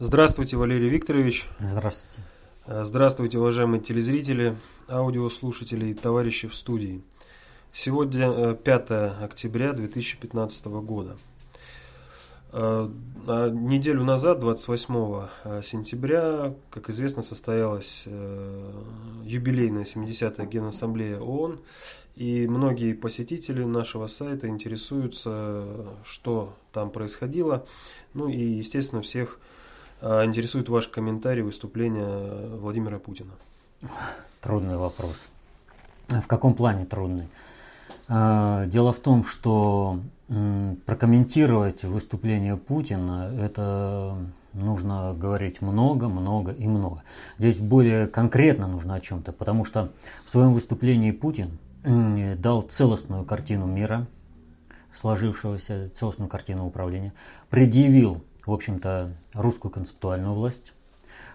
Здравствуйте, Валерий Викторович. Здравствуйте. Э, здравствуйте, уважаемые телезрители, аудиослушатели и товарищи в студии. Сегодня 5 э, октября 2015 года. Э, а неделю назад, 28 сентября, как известно, состоялась юбилейная 70-я Генассамблея ООН, и многие посетители нашего сайта интересуются, что там происходило. Ну и, естественно, всех а, интересует ваш комментарий выступления Владимира Путина. Трудный вопрос. В каком плане трудный? А, дело в том, что прокомментировать выступление Путина это нужно говорить много, много и много. Здесь более конкретно нужно о чем-то, потому что в своем выступлении Путин дал целостную картину мира, сложившегося, целостную картину управления, предъявил в общем-то, русскую концептуальную власть,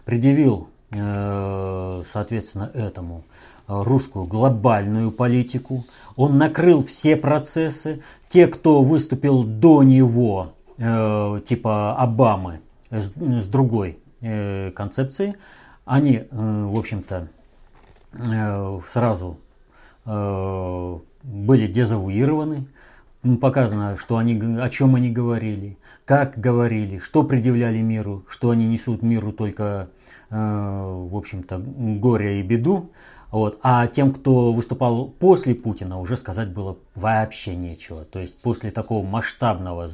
предъявил, э, соответственно, этому русскую глобальную политику, он накрыл все процессы, те, кто выступил до него, э, типа Обамы, с, другой э, концепции, они, в общем-то, сразу были дезавуированы, показано, что они, о чем они говорили, как говорили, что предъявляли миру, что они несут миру только, э, в общем-то, горе и беду. Вот. А тем, кто выступал после Путина, уже сказать было вообще нечего. То есть после такого масштабного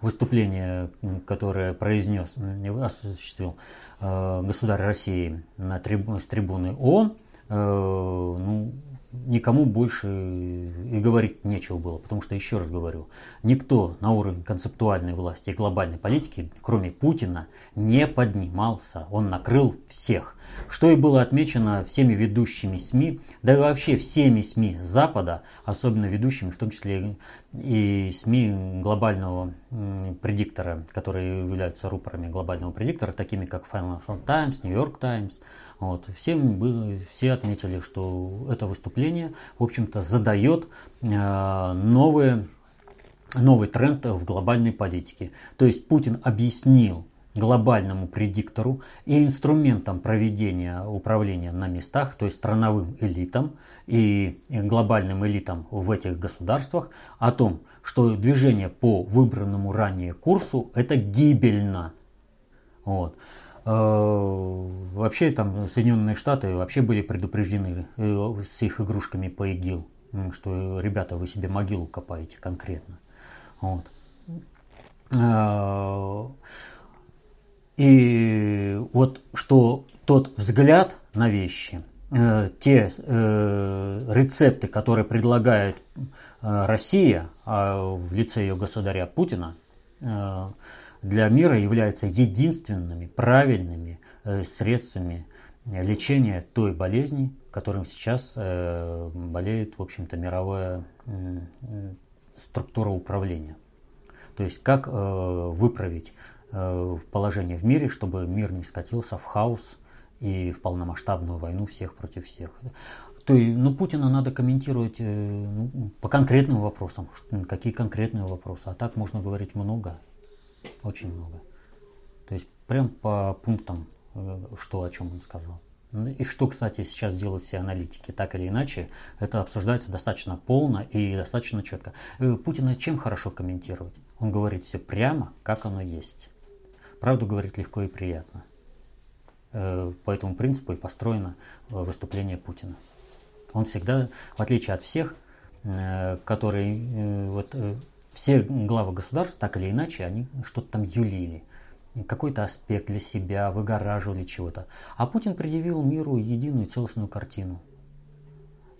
выступления, которое произнес, осуществил э, государь России на трибу, с трибуны ООН, э, ну, никому больше и говорить нечего было. Потому что, еще раз говорю, никто на уровне концептуальной власти и глобальной политики, кроме Путина, не поднимался. Он накрыл всех. Что и было отмечено всеми ведущими СМИ, да и вообще всеми СМИ Запада, особенно ведущими, в том числе и СМИ глобального предиктора, которые являются рупорами глобального предиктора, такими как Financial Times, New York Times – вот. Всем было, все отметили, что это выступление, в общем-то, задает э, новые, новый тренд в глобальной политике. То есть Путин объяснил глобальному предиктору и инструментом проведения управления на местах, то есть страновым элитам и глобальным элитам в этих государствах о том, что движение по выбранному ранее курсу это гибельно. Вот. Э, вообще там Соединенные Штаты вообще были предупреждены э, с их игрушками по ИГИЛ, что ребята вы себе могилу копаете конкретно. Вот. Э, и вот что тот взгляд на вещи, те рецепты, которые предлагает Россия а в лице ее государя Путина, для мира являются единственными правильными э, средствами лечения той болезни, которым сейчас э, болеет, в общем-то, мировая структура управления. То есть как э, выправить положение в мире, чтобы мир не скатился в хаос и в полномасштабную войну всех против всех. То есть, ну, Путина надо комментировать ну, по конкретным вопросам, какие конкретные вопросы. А так можно говорить много. Очень много. То есть прям по пунктам, э, что о чем он сказал. Ну и что, кстати, сейчас делают все аналитики, так или иначе, это обсуждается достаточно полно и достаточно четко. Э, Путина чем хорошо комментировать? Он говорит все прямо, как оно есть. Правду говорит легко и приятно. Э, по этому принципу и построено выступление Путина. Он всегда, в отличие от всех, которые вот все главы государств, так или иначе, они что-то там юлили. Какой-то аспект для себя, выгораживали чего-то. А Путин предъявил миру единую целостную картину.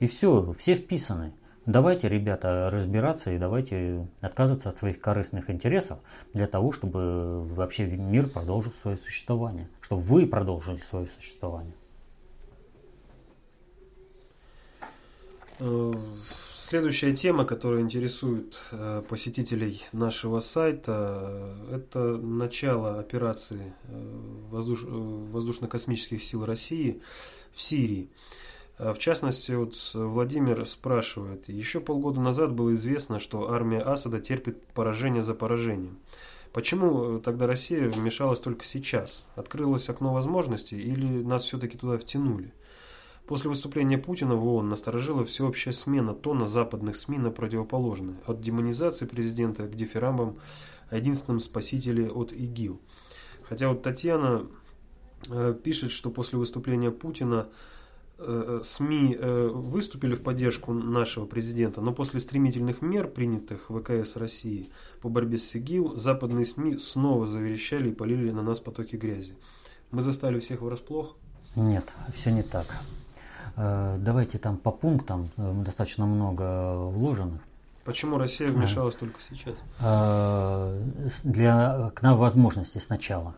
И все, все вписаны. Давайте, ребята, разбираться и давайте отказываться от своих корыстных интересов для того, чтобы вообще мир продолжил свое существование. Чтобы вы продолжили свое существование. Следующая тема, которая интересует э, посетителей нашего сайта, это начало операции э, воздуш... Э, воздушно-космических сил России в Сирии. В частности, вот Владимир спрашивает, еще полгода назад было известно, что армия Асада терпит поражение за поражением. Почему тогда Россия вмешалась только сейчас? Открылось окно возможностей или нас все-таки туда втянули? После выступления Путина в ООН насторожила всеобщая смена тона западных СМИ на противоположное, от демонизации президента к дифирамбам о единственном спасителе от ИГИЛ. Хотя вот Татьяна э, пишет, что после выступления Путина Э, СМИ э, выступили в поддержку нашего президента, но после стремительных мер, принятых ВКС России по борьбе с ИГИЛ, западные СМИ снова заверещали и полили на нас потоки грязи. Мы застали всех врасплох? Нет, все не так. Э, давайте там по пунктам, достаточно много вложенных. Почему Россия вмешалась а, только сейчас? Для, к нам возможности сначала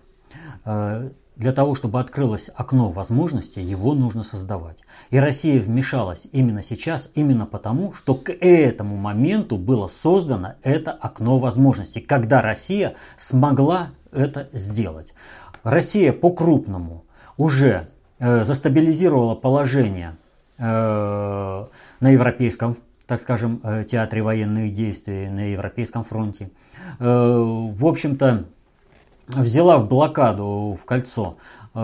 для того, чтобы открылось окно возможностей, его нужно создавать. И Россия вмешалась именно сейчас, именно потому, что к этому моменту было создано это окно возможностей, когда Россия смогла это сделать. Россия по-крупному уже э, застабилизировала положение э, на европейском так скажем, э, театре военных действий на Европейском фронте. Э, в общем-то, взяла в блокаду, в кольцо э,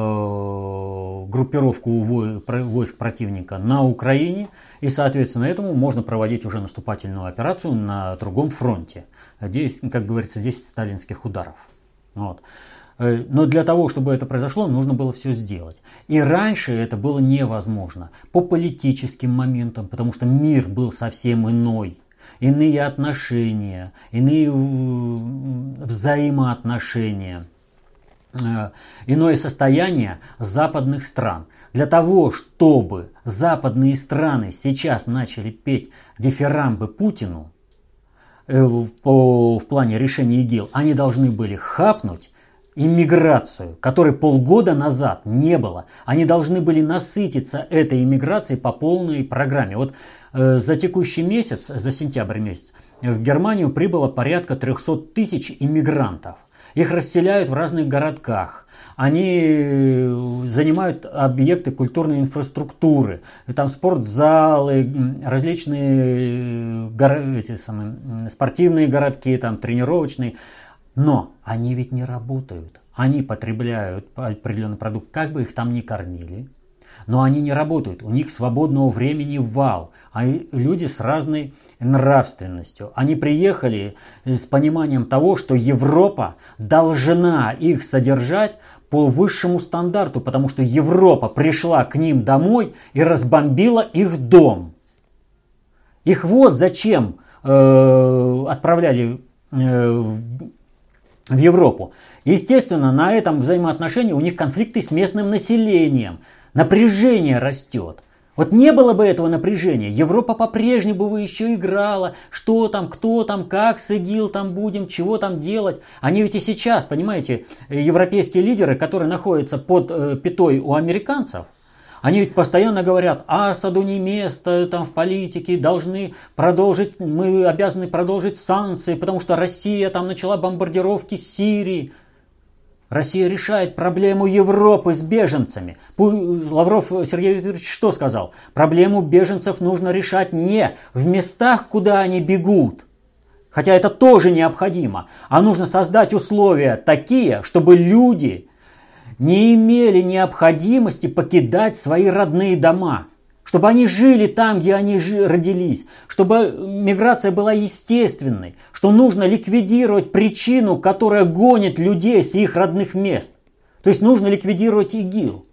группировку войск противника на Украине, и, соответственно, этому можно проводить уже наступательную операцию на другом фронте. Здесь, как говорится, 10 сталинских ударов. Вот. Э, но для того, чтобы это произошло, нужно было все сделать. И раньше это было невозможно. По политическим моментам, потому что мир был совсем иной иные отношения, иные взаимоотношения, э, иное состояние западных стран. Для того, чтобы западные страны сейчас начали петь дифирамбы Путину э, в плане решения ИГИЛ, они должны были хапнуть иммиграцию, которой полгода назад не было. Они должны были насытиться этой иммиграцией по полной программе. Вот э, за текущий месяц, за сентябрь месяц, в Германию прибыло порядка 300 тысяч иммигрантов. Их расселяют в разных городках. Они э, занимают объекты культурной инфраструктуры. Там спортзалы, различные э, эти самые, спортивные городки, там, тренировочные. Но они ведь не работают. Они потребляют определенный продукт, как бы их там ни кормили. Но они не работают. У них свободного времени вал. А люди с разной нравственностью. Они приехали с пониманием того, что Европа должна их содержать по высшему стандарту, потому что Европа пришла к ним домой и разбомбила их дом. Их вот зачем э, отправляли э, в Европу. Естественно, на этом взаимоотношении у них конфликты с местным населением. Напряжение растет. Вот не было бы этого напряжения, Европа по-прежнему бы еще играла, что там, кто там, как с ИГИЛ там будем, чего там делать. Они ведь и сейчас, понимаете, европейские лидеры, которые находятся под э, пятой у американцев, они ведь постоянно говорят, Асаду не место там в политике, должны продолжить, мы обязаны продолжить санкции, потому что Россия там начала бомбардировки Сирии. Россия решает проблему Европы с беженцами. Лавров Сергей Викторович что сказал? Проблему беженцев нужно решать не в местах, куда они бегут, хотя это тоже необходимо, а нужно создать условия такие, чтобы люди не имели необходимости покидать свои родные дома, чтобы они жили там, где они родились, чтобы миграция была естественной, что нужно ликвидировать причину, которая гонит людей с их родных мест. То есть нужно ликвидировать ИГИЛ.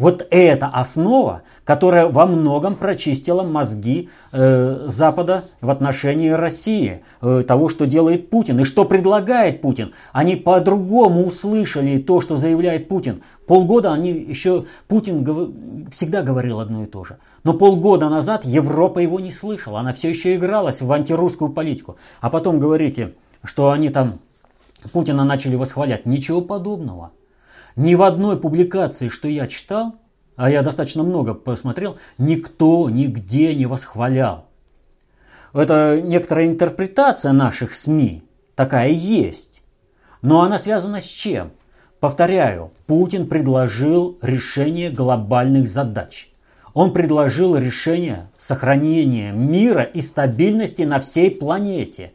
Вот это основа, которая во многом прочистила мозги э, Запада в отношении России, э, того, что делает Путин и что предлагает Путин. Они по-другому услышали то, что заявляет Путин. Полгода они еще, Путин гов, всегда говорил одно и то же. Но полгода назад Европа его не слышала, она все еще игралась в антирусскую политику. А потом говорите, что они там Путина начали восхвалять. Ничего подобного. Ни в одной публикации, что я читал, а я достаточно много посмотрел, никто нигде не восхвалял. Это некоторая интерпретация наших СМИ, такая есть. Но она связана с чем? Повторяю, Путин предложил решение глобальных задач. Он предложил решение сохранения мира и стабильности на всей планете.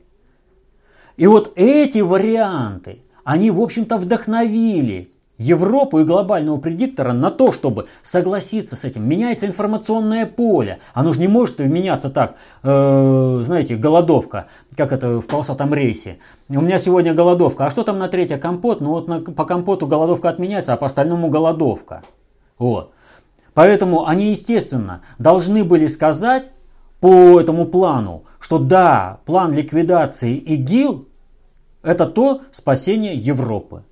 И вот эти варианты, они, в общем-то, вдохновили Европу и глобального предиктора на то, чтобы согласиться с этим. Меняется информационное поле. Оно же не может меняться так, э, знаете, голодовка, как это в полосатом рейсе. У меня сегодня голодовка. А что там на третье компот? Ну вот на, по компоту голодовка отменяется, а по остальному голодовка. Вот. Поэтому они, естественно, должны были сказать по этому плану, что да, план ликвидации ИГИЛ – это то спасение Европы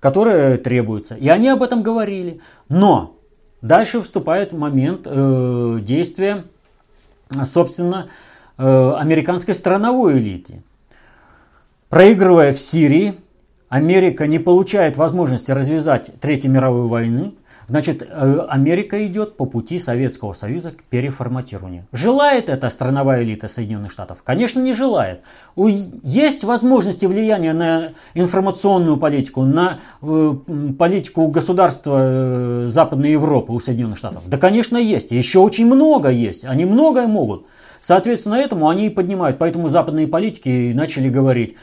которое требуется. И они об этом говорили. Но дальше вступает момент э, действия, собственно, э, американской страновой элиты. Проигрывая в Сирии, Америка не получает возможности развязать Третью мировую войну, Значит, э, Америка идет по пути Советского Союза к переформатированию. Желает эта страновая элита Соединенных Штатов? Конечно, не желает. Есть возможности влияния на информационную политику, на э, политику государства э, Западной Европы у Соединенных Штатов? Да, конечно, есть. Еще очень много есть. Они многое могут. Соответственно, этому они и поднимают. Поэтому западные политики начали говорить,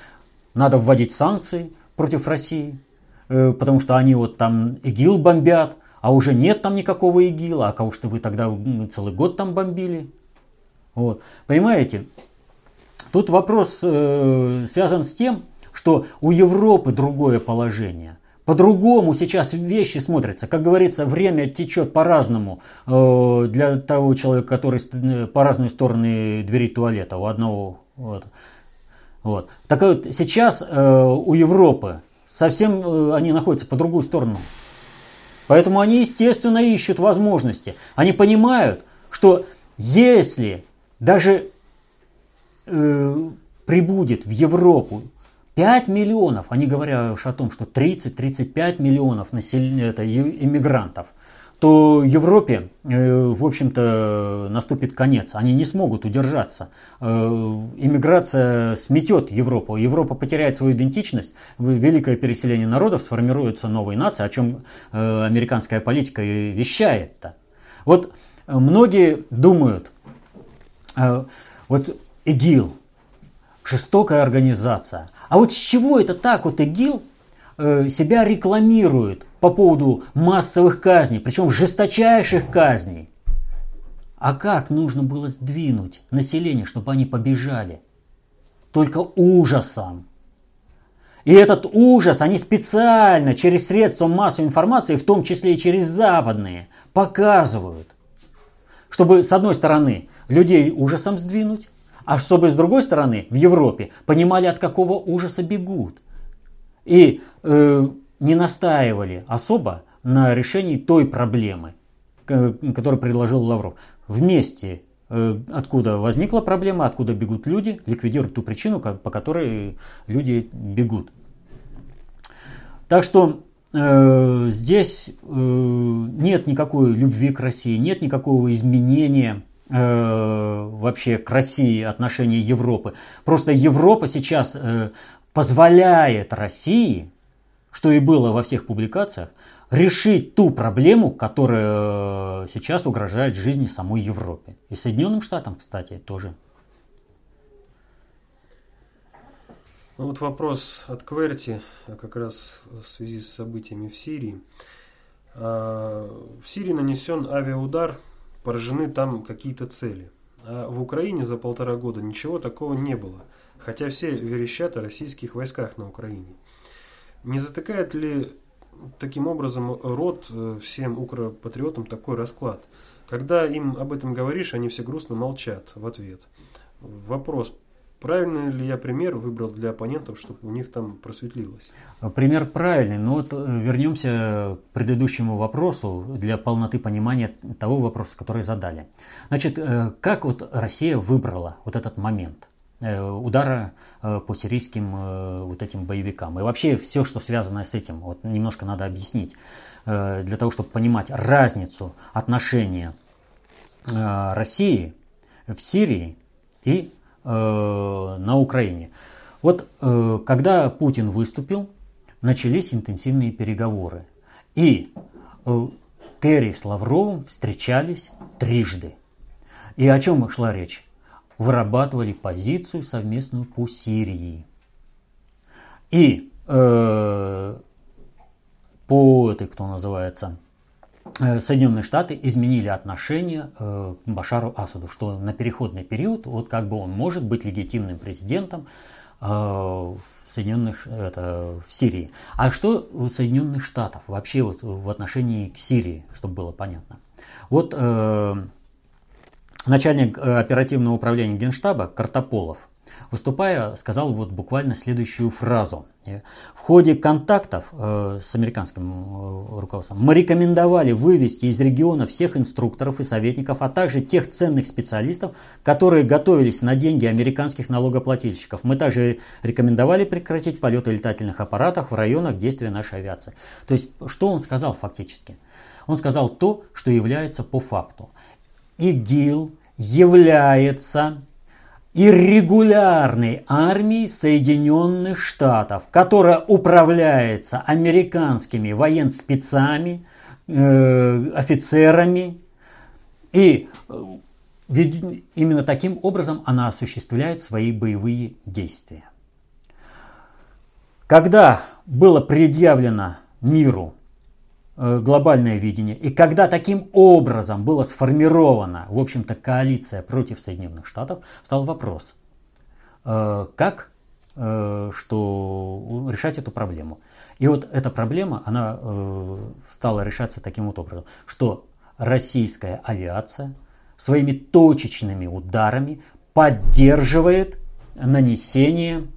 надо вводить санкции против России, потому что они вот там ИГИЛ бомбят, а уже нет там никакого ИГИЛа, а кого что вы тогда целый год там бомбили. Вот. Понимаете, тут вопрос э, связан с тем, что у Европы другое положение. По-другому сейчас вещи смотрятся. Как говорится, время течет по-разному э, для того человека, который э, по разные стороны двери туалета. У одного вот. Вот. Так вот, сейчас э, у Европы совсем э, они находятся по другую сторону. Поэтому они, естественно, ищут возможности. Они понимают, что если даже э, прибудет в Европу 5 миллионов, они говорят уж о том, что 30-35 миллионов населения, это иммигрантов, то Европе, э, в общем-то, наступит конец. Они не смогут удержаться. Э, иммиграция сметет Европу. Европа потеряет свою идентичность. Великое переселение народов, сформируются новые нации, о чем э, американская политика и вещает-то. Вот многие думают, вот ИГИЛ, жестокая организация. А вот с чего это так вот ИГИЛ себя рекламирует? по поводу массовых казней, причем жесточайших казней. А как нужно было сдвинуть население, чтобы они побежали? Только ужасом. И этот ужас они специально через средства массовой информации, в том числе и через западные, показывают. Чтобы, с одной стороны, людей ужасом сдвинуть, а чтобы, с другой стороны, в Европе понимали, от какого ужаса бегут. И э, не настаивали особо на решении той проблемы, которую предложил Лавров. Вместе, э, откуда возникла проблема, откуда бегут люди, ликвидируют ту причину, по которой люди бегут. Так что э, здесь нет никакой любви к России, нет никакого изменения вообще к России отношения Европы. Просто Европа сейчас позволяет России что и было во всех публикациях, решить ту проблему, которая э, сейчас угрожает жизни самой Европе. И Соединенным Штатам, кстати, тоже. Ну вот вопрос от Кверти, как раз в связи с событиями в Сирии. А, в Сирии нанесен авиаудар, поражены там какие-то цели. А в Украине за полтора года ничего такого не было, хотя все верещат о российских войсках на Украине. Не затыкает ли таким образом рот э, всем укропатриотам такой расклад? Когда им об этом говоришь, они все грустно молчат в ответ. Вопрос, правильный ли я пример выбрал для оппонентов, чтобы у них там просветлилось? Пример правильный, но вот э, вернемся к предыдущему вопросу для полноты понимания того вопроса, который задали. Значит, э, как вот Россия выбрала вот этот момент? Э, удара э, по сирийским э, вот этим боевикам. И вообще все, что связано с этим, вот немножко надо объяснить, для того, чтобы понимать разницу отношения России в Сирии и на Украине. Вот когда Путин выступил, начались интенсивные переговоры. И Керри с Лавровым встречались трижды. И о чем шла речь? Вырабатывали позицию совместную по Сирии. И э, по этой, кто называется, э, Соединенные Штаты изменили отношение э, к Башару Асаду, что на переходный период, вот как бы он может быть легитимным президентом э, Соединенных, это, в Сирии. А что у Соединенных Штатов вообще вот в отношении к Сирии, чтобы было понятно? Вот начальник оперативного управления Генштаба Картополов выступая, сказал вот буквально следующую фразу. В ходе контактов э, с американским э, руководством мы рекомендовали вывести из региона всех инструкторов и советников, а также тех ценных специалистов, которые готовились на деньги американских налогоплательщиков. Мы также рекомендовали прекратить полеты летательных аппаратов в районах действия нашей авиации. То есть, что он сказал фактически? Он сказал то, что является по факту. ИГИЛ является иррегулярной армии Соединенных Штатов, которая управляется американскими военспецами, э, офицерами. И э, именно таким образом она осуществляет свои боевые действия. Когда было предъявлено миру глобальное видение. И когда таким образом была сформирована, в общем-то, коалиция против Соединенных Штатов, стал вопрос, э, как э, что решать эту проблему. И вот эта проблема, она стала решаться таким вот образом, что российская авиация своими точечными ударами поддерживает нанесение Э,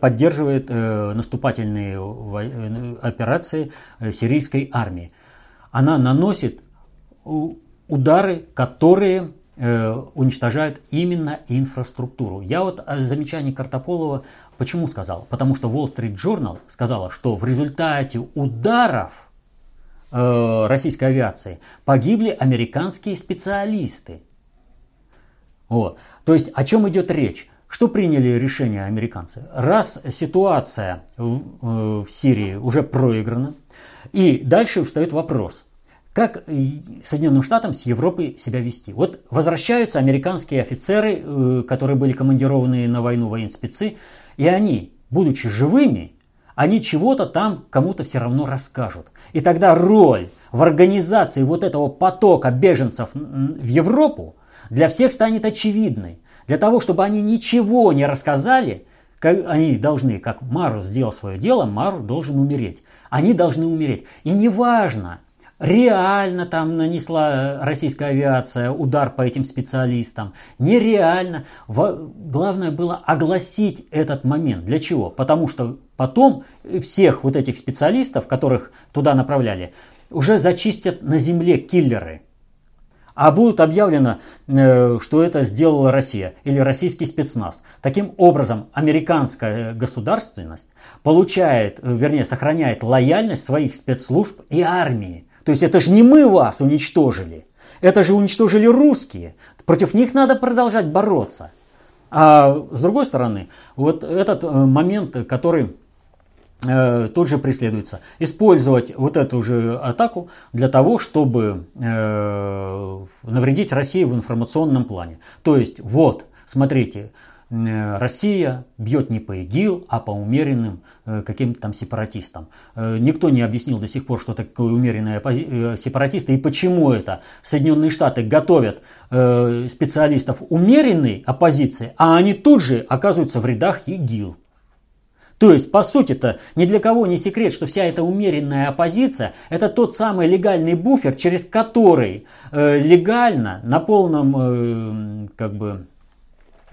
поддерживает э, наступательные э, операции сирийской армии. Она наносит удары, которые уничтожают именно инфраструктуру. Я вот о замечании Картополова почему сказал? Потому что Wall Street Journal сказала, что в результате ударов российской авиации погибли американские специалисты. Вот. То есть о чем идет речь? Что приняли решение американцы? Раз ситуация в, э, в Сирии уже проиграна, и дальше встает вопрос, как Соединенным Штатам с Европой себя вести. Вот возвращаются американские офицеры, э, которые были командированы на войну военспецы, и они, будучи живыми, они чего-то там кому-то все равно расскажут. И тогда роль в организации вот этого потока беженцев в Европу для всех станет очевидной. Для того, чтобы они ничего не рассказали, как они должны, как Мару сделал свое дело, Мару должен умереть. Они должны умереть. И неважно, реально там нанесла российская авиация удар по этим специалистам, нереально. Главное было огласить этот момент. Для чего? Потому что потом всех вот этих специалистов, которых туда направляли, уже зачистят на земле киллеры – а будет объявлено, э, что это сделала Россия или российский спецназ. Таким образом, американская государственность получает, э, вернее, сохраняет лояльность своих спецслужб и армии. То есть это же не мы вас уничтожили, это же уничтожили русские. Против них надо продолжать бороться. А с другой стороны, вот этот э, момент, который Э, тут же преследуется. Использовать вот эту же атаку для того, чтобы э, навредить России в информационном плане. То есть, вот, смотрите, э, Россия бьет не по ИГИЛ, а по умеренным каким-то там сепаратистам. Никто не объяснил до сих пор, что такое умеренные сепаратисты и почему это. Соединенные Штаты готовят специалистов умеренной оппозиции, а они тут же оказываются в рядах ИГИЛ. То есть, по сути-то, ни для кого не секрет, что вся эта умеренная оппозиция – это тот самый легальный буфер, через который э, легально, на полном, э, как бы,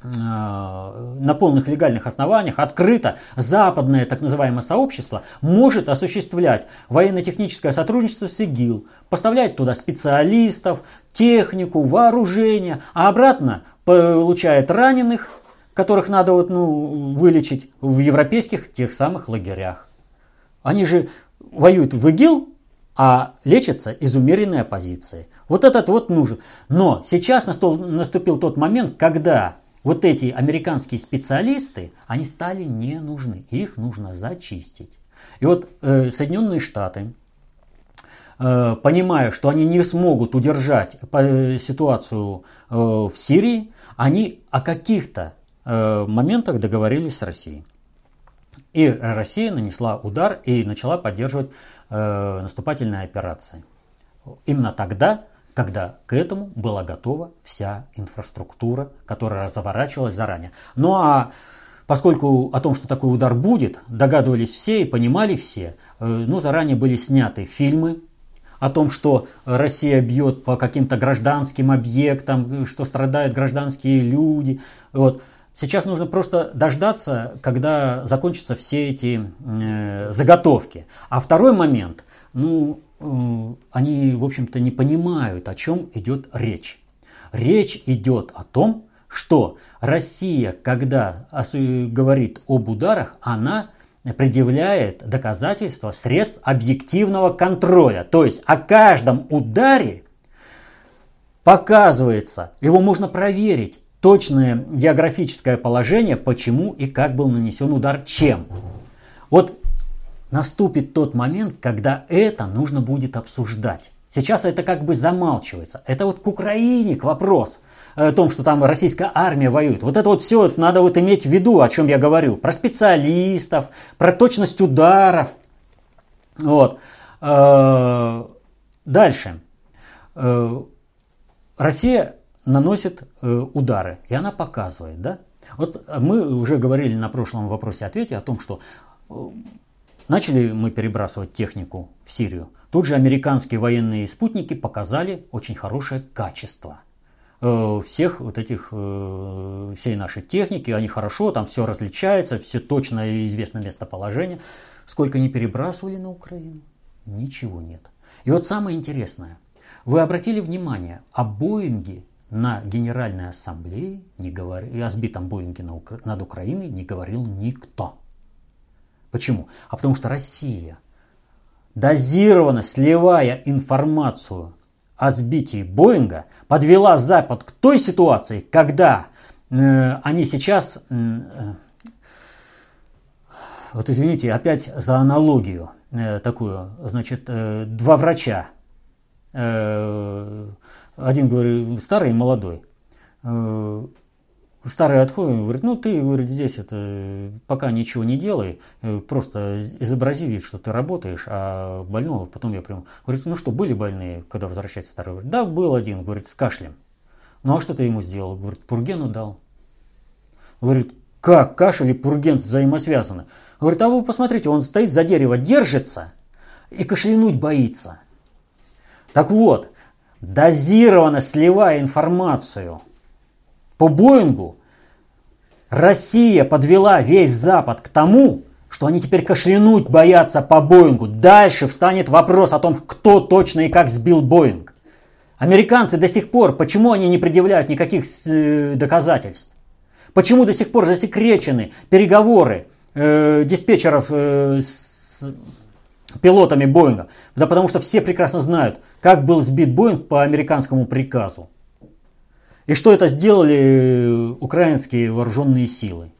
э, на полных легальных основаниях открыто западное так называемое сообщество может осуществлять военно-техническое сотрудничество с ИГИЛ, поставлять туда специалистов, технику, вооружение, а обратно получает раненых, которых надо вот, ну, вылечить в европейских тех самых лагерях. Они же воюют в ИГИЛ, а лечатся из умеренной оппозиции. Вот этот вот нужен. Но сейчас наступил тот момент, когда вот эти американские специалисты, они стали не нужны. Их нужно зачистить. И вот э, Соединенные Штаты, э, понимая, что они не смогут удержать э, ситуацию э, в Сирии, они о каких-то моментах договорились с Россией. И Россия нанесла удар и начала поддерживать э, наступательные операции. Именно тогда, когда к этому была готова вся инфраструктура, которая разворачивалась заранее. Ну а поскольку о том, что такой удар будет, догадывались все и понимали все, э, ну заранее были сняты фильмы о том, что Россия бьет по каким-то гражданским объектам, что страдают гражданские люди. Вот. Сейчас нужно просто дождаться, когда закончатся все эти э, заготовки. А второй момент, ну, э, они, в общем-то, не понимают, о чем идет речь. Речь идет о том, что Россия, когда говорит об ударах, она предъявляет доказательства средств объективного контроля. То есть о каждом ударе показывается, его можно проверить, точное географическое положение, почему и как был нанесен удар чем. Вот наступит тот момент, когда это нужно будет обсуждать. Сейчас это как бы замалчивается. Это вот к Украине, к вопросу о том, что там российская армия воюет. Вот это вот все надо вот иметь в виду, о чем я говорю. Про специалистов, про точность ударов. Вот. Э, дальше. Э, Россия наносит э, удары, и она показывает, да? Вот мы уже говорили на прошлом вопросе-ответе о том, что начали мы перебрасывать технику в Сирию. Тут же американские военные спутники показали очень хорошее качество – Э, всех вот этих, э, всей нашей техники, они хорошо, там все различается, все точно известно местоположение. Сколько не перебрасывали на Украину, ничего нет. И вот самое интересное, вы обратили внимание, о Боинге на Генеральной Ассамблее, не говори, о сбитом Боинге над Украиной не говорил никто. Почему? А потому что Россия, дозированно сливая информацию о сбитии Боинга подвела Запад к той ситуации, когда э, они сейчас, э, вот извините, опять за аналогию э, такую, значит, э, два врача, один, говорю, старый и молодой, э, Старый отходит, говорит, ну ты, говорит, здесь это пока ничего не делай, э, просто изобрази вид, что ты работаешь, а больного потом я прям... Говорит, ну что, были больные, когда возвращается старый? Говорит, да, был один, говорит, с кашлем. Ну а что ты ему сделал? Говорит, пургену дал. Говорит, как кашель и пурген взаимосвязаны? Говорит, а вы посмотрите, он стоит за дерево, держится и кашлянуть боится. Так вот, дозированно сливая информацию – по Боингу Россия подвела весь Запад к тому, что они теперь кашлянуть боятся по Боингу. Дальше встанет вопрос о том, кто точно и как сбил Боинг. Американцы до сих пор, почему они не предъявляют никаких э, доказательств? Почему до сих пор засекречены переговоры э, диспетчеров э, с пилотами Боинга? Да потому что все прекрасно знают, как был сбит Боинг по американскому приказу. И что это сделали э, украинские вооруженные силы?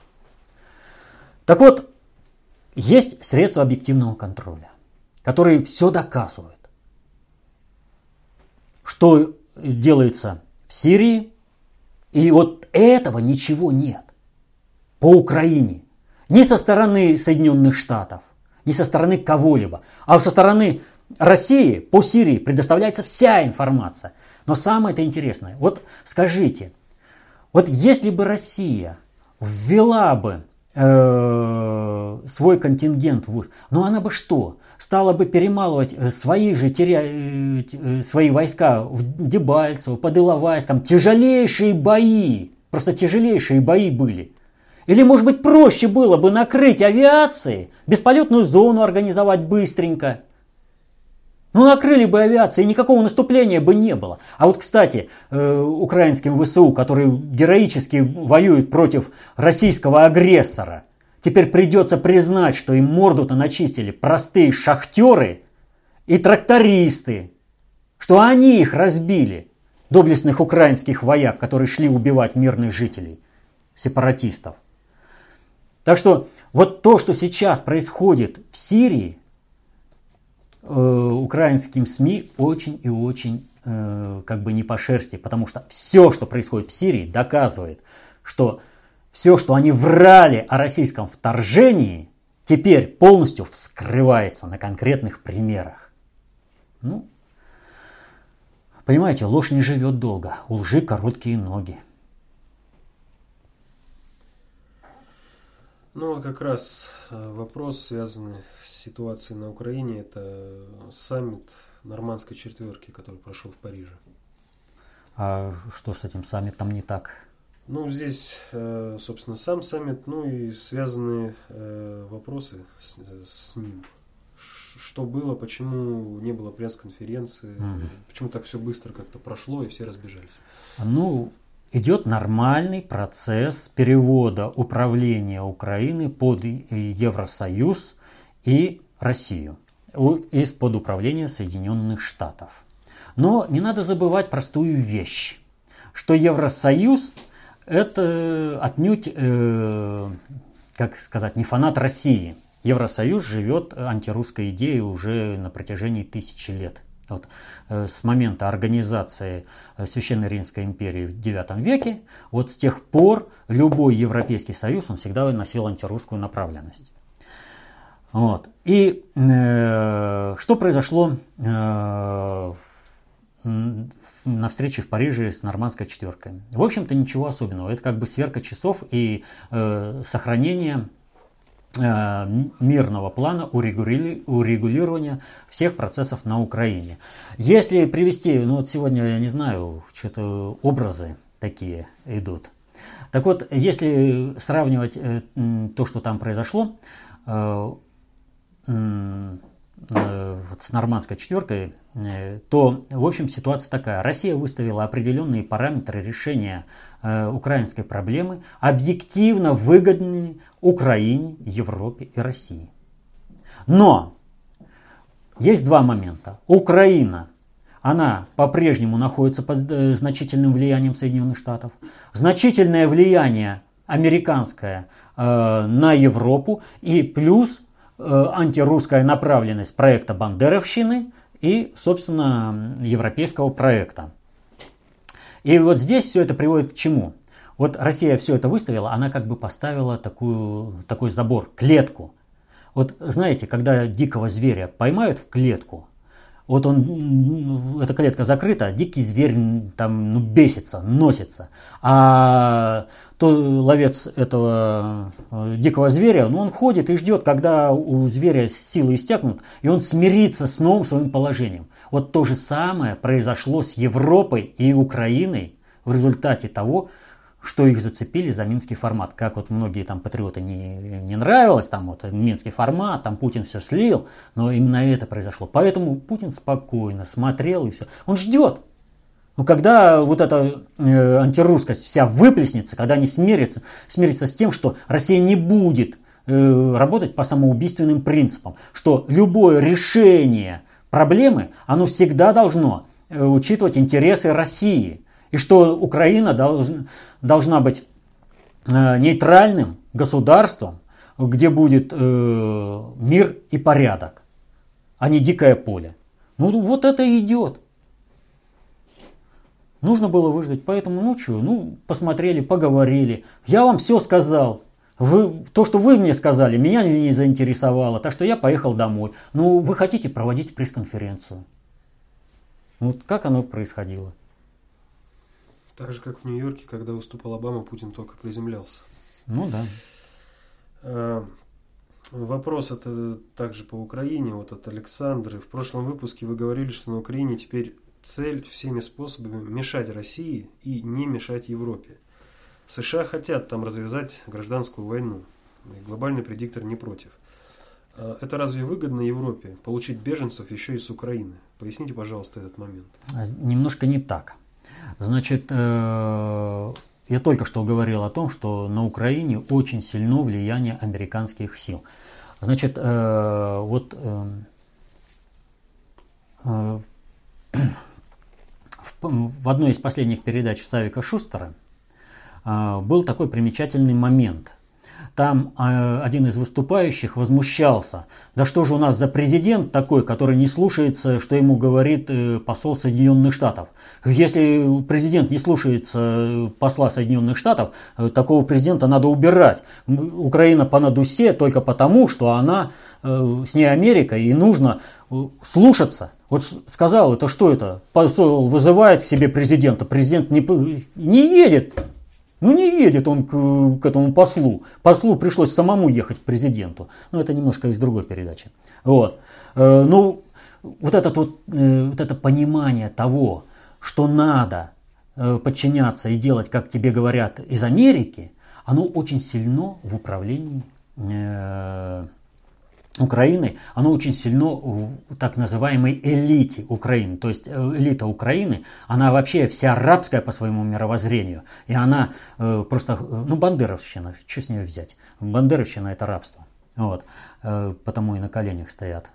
Так вот, есть средства объективного контроля, которые все доказывают. Что делается в Сирии, и вот этого ничего нет по Украине. Ни со стороны Соединенных Штатов, ни со стороны кого-либо. А со стороны России по Сирии предоставляется вся информация. Но самое-то интересное, вот скажите, вот если бы Россия ввела бы э, свой контингент в ВУЗ, ну она бы что? Стала бы перемалывать э, свои же теря... Э, свои войска в Дебальцево, под Иловайском, тяжелейшие бои, просто тяжелейшие бои были. Или, может быть, проще было бы накрыть авиацией, бесполетную зону организовать быстренько – ну, накрыли бы авиации, и никакого наступления бы не было. А вот, кстати, э, украинским ВСУ, которые героически воюют против российского агрессора, теперь придется признать, что им морду-то начистили простые шахтеры и трактористы, что они их разбили, доблестных украинских вояк, которые шли убивать мирных жителей, сепаратистов. Так что вот то, что сейчас происходит в Сирии, э, украинским СМИ очень и очень э, как бы не по шерсти, потому что все, что происходит в Сирии, доказывает, что все, что они врали о российском вторжении, теперь полностью вскрывается на конкретных примерах. Ну, понимаете, ложь не живет долго, у лжи короткие ноги. Ну вот как раз э, вопрос, связанный с ситуацией на Украине, это саммит нормандской четверки, который прошел в Париже. А что с этим саммитом не так? Ну, здесь, э, собственно, сам саммит, ну и связанные э, вопросы с, с ним. Что было, почему не было пресс-конференции, угу. почему так все быстро как-то прошло и все разбежались? Ну, идет нормальный процесс перевода управления Украины под Евросоюз и Россию из-под управления Соединенных Штатов. Но не надо забывать простую вещь, что Евросоюз это отнюдь, э, как сказать, не фанат России. Евросоюз живет антирусской идеей уже на протяжении тысячи лет. Вот, э, с момента организации э, Священной Римской империи в IX веке, вот с тех пор любой Европейский Союз, он всегда носил антирусскую направленность. Вот. И э, что произошло э, на встрече в Париже с нормандской четверкой? В общем-то ничего особенного. Это как бы сверка часов и э, сохранение мирного плана урегулирования всех процессов на Украине. Если привести, ну вот сегодня, я не знаю, что-то образы такие идут. Так вот, если сравнивать э, то, что там произошло, э, с нормандской четверкой, то, в общем, ситуация такая. Россия выставила определенные параметры решения Э, украинской проблемы объективно выгодны Украине, Европе и России. Но есть два момента. Украина, она по-прежнему находится под э, значительным влиянием Соединенных Штатов. Значительное влияние американское э, на Европу и плюс антирусская направленность проекта Бандеровщины и, собственно, европейского проекта. И вот здесь все это приводит к чему? Вот Россия все это выставила, она как бы поставила такую, такой забор, клетку. Вот знаете, когда дикого зверя поймают в клетку, вот он, эта клетка закрыта, а дикий зверь там ну, бесится, носится. А то ловец этого э, дикого зверя, ну, он ходит и ждет, когда у зверя силы истекнут, и он смирится с новым своим положением. Вот то же самое произошло с Европой и Украиной в результате того, что их зацепили за минский формат. Как вот многие там патриоты не, не нравилось, там вот минский формат, там Путин все слил, но именно это произошло. Поэтому Путин спокойно смотрел и все. Он ждет. Но когда вот эта э, антирусскость вся выплеснется, когда они смирятся, смирятся с тем, что Россия не будет э, работать по самоубийственным принципам, что любое решение проблемы, оно всегда должно э, учитывать интересы России. И что Украина должна, быть э, нейтральным государством, где будет э, мир и порядок, а не дикое поле. Ну вот это идет. Нужно было выждать, поэтому ночью, ну, посмотрели, поговорили. Я вам все сказал. Вы, то, что вы мне сказали, меня не заинтересовало, так что я поехал домой. Ну, вы хотите проводить пресс-конференцию. Вот как оно происходило? Так же, как в Нью-Йорке, когда выступал Обама, Путин только приземлялся. Ну да. А, вопрос это также по Украине, вот от Александры. В прошлом выпуске вы говорили, что на Украине теперь цель всеми способами мешать России и не мешать Европе. США хотят там развязать гражданскую войну. И глобальный предиктор не против. А это разве выгодно Европе получить беженцев еще и с Украины? Поясните, пожалуйста, этот момент. А, немножко не так. Значит, э, я только что говорил о том, что на Украине очень сильно влияние американских сил. Значит, э, вот э, в одной из последних передач Савика Шустера был такой примечательный момент. там э, один из выступающих возмущался. Да что же у нас за президент такой, который не слушается, что ему говорит э, посол Соединенных Штатов? Если президент не слушается э, посла Соединенных Штатов, такого президента надо убирать. Украина по надусе только потому, что она с ней Америка и нужно слушаться. Вот сказал, это что это? Посол вызывает к себе президента, президент не, не едет ну не едет он к, к этому послу. Послу пришлось самому ехать к президенту. Но это немножко из другой передачи. Вот. Э, ну, вот, этот вот, э, вот это понимание того, что надо э, подчиняться и делать, как тебе говорят из Америки, оно очень сильно в управлении Украины, оно очень сильно в так называемой элите Украины. То есть э, элита Украины, она вообще вся арабская по своему мировоззрению. И она э, просто, э, ну, бандеровщина, что с нее взять? Бандеровщина это рабство. Вот, э, потому и на коленях стоят.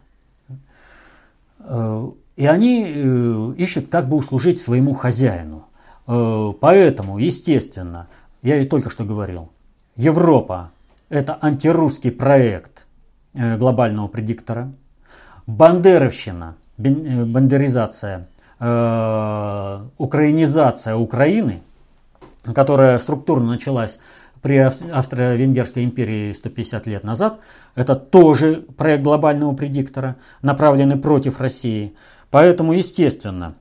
Э, и они ищут, как бы услужить своему хозяину. Поэтому, естественно, я и только что говорил, Европа это антирусский проект глобального предиктора, бандеровщина, э, бандеризация, э, украинизация Украины, которая структурно началась при Австро-Венгерской империи 150 лет назад, это тоже проект глобального предиктора, направленный против России. Поэтому, естественно,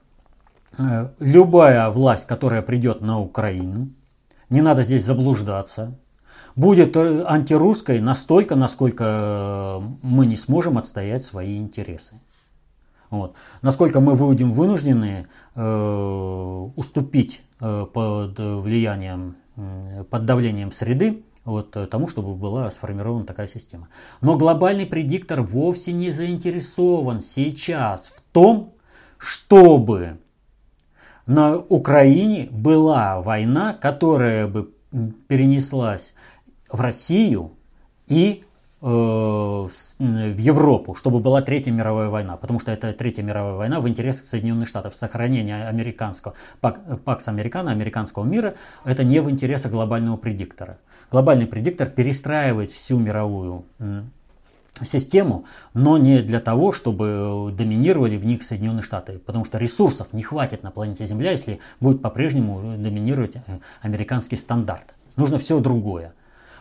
любая власть, которая придет на Украину, не надо здесь заблуждаться, будет э, антирусской настолько, насколько э, мы не сможем отстоять свои интересы. Вот. Насколько мы будем вынуждены э, уступить э, под влиянием, э, под давлением среды, вот, э, тому, чтобы была сформирована такая система. Но глобальный предиктор вовсе не заинтересован сейчас в том, чтобы на Украине была война, которая бы перенеслась в Россию и э, в Европу, чтобы была Третья мировая война, потому что это Третья мировая война в интересах Соединенных Штатов. Сохранение американского, пакс американо, американского мира, это не в интересах глобального предиктора. Глобальный предиктор перестраивает всю мировую систему, но не для того, чтобы доминировали в них Соединенные Штаты, потому что ресурсов не хватит на планете Земля, если будет по-прежнему доминировать э, американский стандарт. Нужно все другое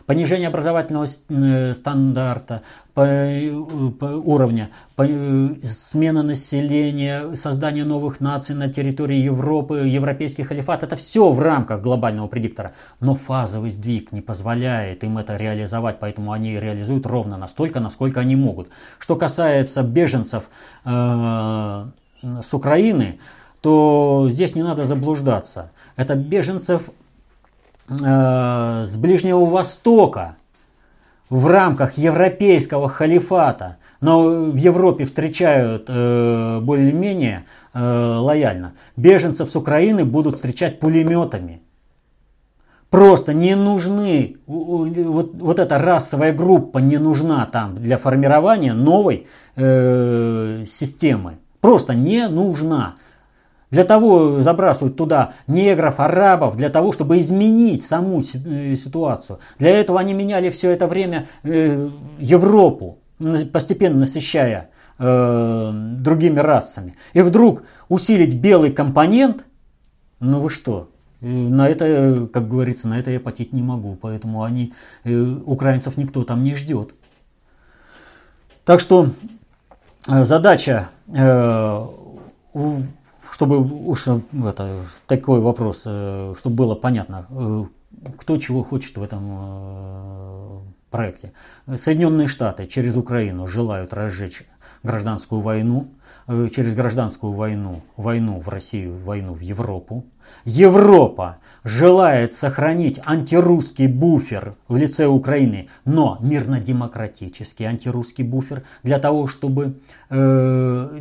понижение образовательного э, стандарта, э, уровня, э, смена населения, создание новых наций на территории Европы, европейский халифат. Это все в рамках глобального предиктора. Но фазовый сдвиг не позволяет им это реализовать, поэтому они реализуют ровно настолько, насколько они могут. Что касается беженцев э, с Украины, то здесь не надо заблуждаться. Это беженцев э, с Ближнего Востока в рамках европейского халифата, но в Европе встречают э, более-менее э, лояльно. Беженцев с Украины будут встречать пулеметами. Просто не нужны, вот, вот эта расовая группа не нужна там для формирования новой э, системы. Просто не нужна. Для того забрасывают туда негров, арабов, для того, чтобы изменить саму э, ситуацию. Для этого они меняли все это время э, Европу, постепенно насыщая э, другими расами. И вдруг усилить белый компонент, ну вы что, на это, как говорится, на это я платить не могу, поэтому они, украинцев никто там не ждет. Так что задача чтобы уж э, это, такой вопрос, э, чтобы было понятно, э, кто чего хочет в этом проекте. Соединенные Штаты через Украину желают разжечь гражданскую войну, через гражданскую войну, войну в Россию, войну в Европу. Европа желает сохранить антирусский буфер в лице Украины, но мирно-демократический антирусский буфер для того, чтобы э,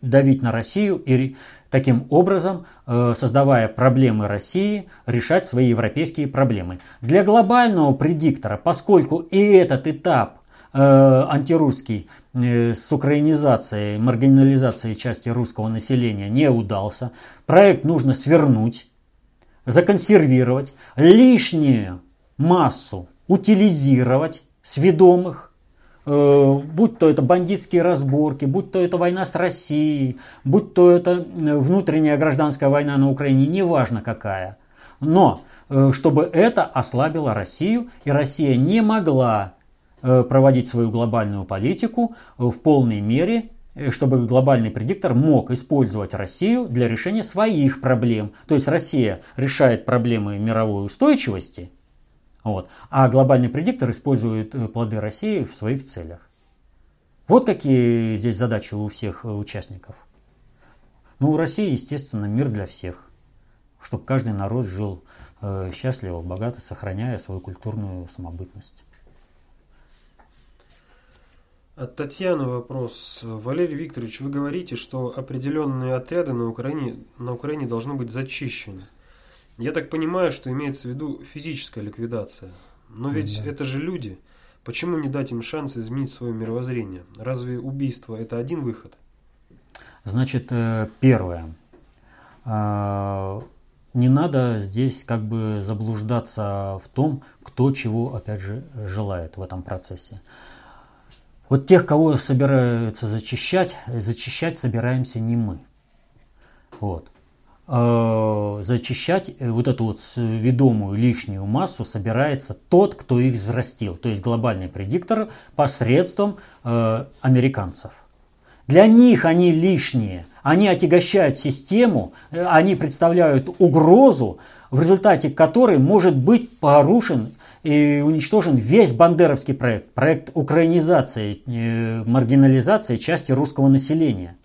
давить на Россию и таким образом, э, создавая проблемы России, решать свои европейские проблемы. Для глобального предиктора, поскольку и этот этап э, антирусский э, с украинизацией, маргинализацией части русского населения не удался, проект нужно свернуть, законсервировать, лишнюю массу утилизировать сведомых, э, будь то это бандитские разборки, будь то это война с Россией, будь то это внутренняя гражданская война на Украине, неважно какая. Но э, чтобы это ослабило Россию, и Россия не могла э, проводить свою глобальную политику в полной мере Э, чтобы глобальный предиктор мог использовать Россию для решения своих проблем. То есть Россия решает проблемы мировой устойчивости, вот, а глобальный предиктор использует э, плоды России в своих целях. Вот какие здесь задачи у всех э, участников. Ну, у России, естественно, мир для всех, чтобы каждый народ жил э, счастливо, богато, сохраняя свою культурную самобытность. От Татьяны вопрос. Валерий Викторович, вы говорите, что определенные отряды на Украине, на Украине должны быть зачищены. Я так понимаю, что имеется в виду физическая ликвидация. Но ведь да. это же люди. Почему не дать им шанс изменить свое мировоззрение? Разве убийство это один выход? Значит, э, первое. А, не надо здесь как бы заблуждаться в том, кто чего, опять же, желает в этом процессе. Вот тех, кого собираются зачищать, зачищать собираемся не мы. Вот. А, зачищать э, вот эту вот ведомую лишнюю массу собирается тот, кто их взрастил, то есть глобальный предиктор посредством э, американцев. Для них они лишние, они отягощают систему, э, они представляют угрозу, в результате которой может быть порушен и уничтожен весь бандеровский проект, проект украинизации, э, маргинализации части русского населения.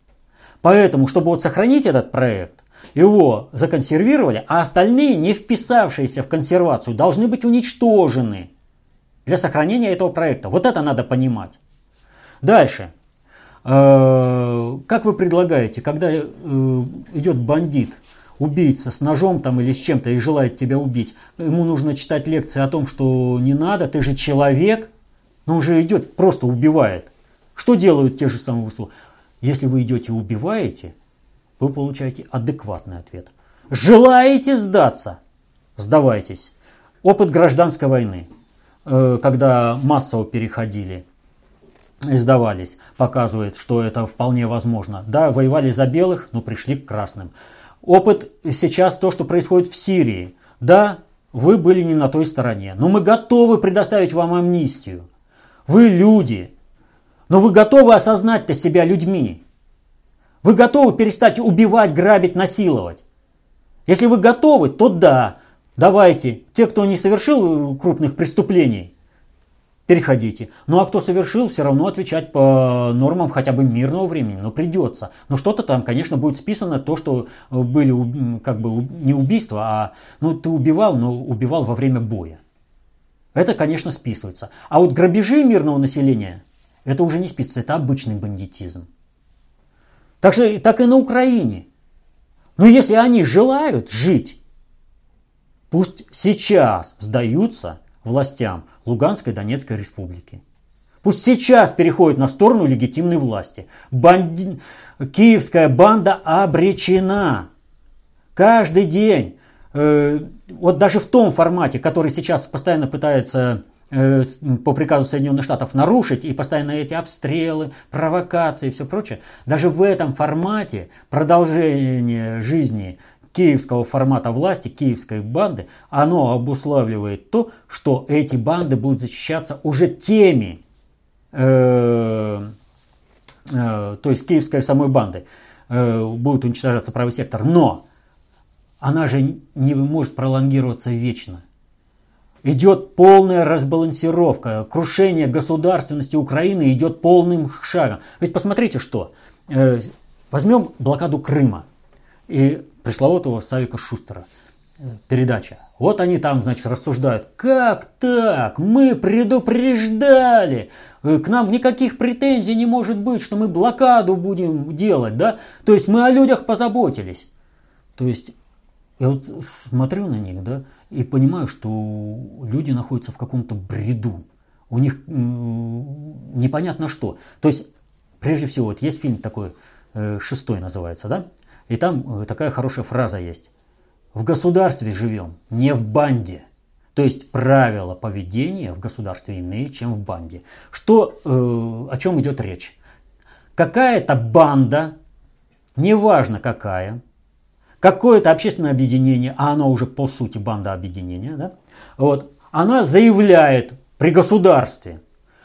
Поэтому, чтобы вот сохранить этот проект, его законсервировали, а остальные, не вписавшиеся в консервацию, должны быть уничтожены для сохранения этого проекта. Вот это надо понимать. Дальше. Э, как вы предлагаете, когда э, идет бандит убийца с ножом там или с чем-то и желает тебя убить, ему нужно читать лекции о том, что не надо, ты же человек, но он же идет, просто убивает. Что делают те же самые ВСУ? Если вы идете и убиваете, вы получаете адекватный ответ. Желаете сдаться? Сдавайтесь. Опыт гражданской войны, э, когда массово переходили и сдавались, показывает, что это вполне возможно. Да, воевали за белых, но пришли к красным. Опыт сейчас то, что происходит в Сирии. Да, вы были не на той стороне, но мы готовы предоставить вам амнистию. Вы люди, но вы готовы осознать-то себя людьми. Вы готовы перестать убивать, грабить, насиловать. Если вы готовы, то да, давайте. Те, кто не совершил крупных преступлений, переходите. Ну а кто совершил, все равно отвечать по нормам хотя бы мирного времени, но придется. Но что-то там, конечно, будет списано, то, что были как бы не убийства, а ну ты убивал, но убивал во время боя. Это, конечно, списывается. А вот грабежи мирного населения, это уже не списывается, это обычный бандитизм. Так что так и на Украине. Но если они желают жить, пусть сейчас сдаются властям Луганской Донецкой республики. Пусть сейчас переходит на сторону легитимной власти. Банди... Киевская банда обречена. Каждый день, э, вот даже в том формате, который сейчас постоянно пытается по приказу Соединенных Штатов нарушить, и постоянно эти обстрелы, провокации и все прочее, даже в этом формате продолжение жизни киевского формата власти, киевской банды, оно обуславливает то, что эти банды будут защищаться уже теми, э, э, то есть киевской самой банды, э, будет уничтожаться правый сектор, но она же не может пролонгироваться вечно. Идет полная разбалансировка, крушение государственности Украины идет полным шагом. Ведь посмотрите что, э, возьмем блокаду Крыма. И пресловутого Савика Шустера. Э, передача. Вот они там, значит, рассуждают. Как так? Мы предупреждали. Э, к нам никаких претензий не может быть, что мы блокаду будем делать, да? То есть мы о людях позаботились. То есть я вот смотрю на них, да, и понимаю, что люди находятся в каком-то бреду. У них непонятно что. То есть, прежде всего, вот есть фильм такой, э, шестой называется, да? И там э, такая хорошая фраза есть. В государстве живем, не в банде. То есть правила поведения в государстве иные, чем в банде. Что, э, о чем идет речь? Какая-то банда, неважно какая, какое-то общественное объединение, а оно уже по сути банда объединения, да, вот, она заявляет при государстве,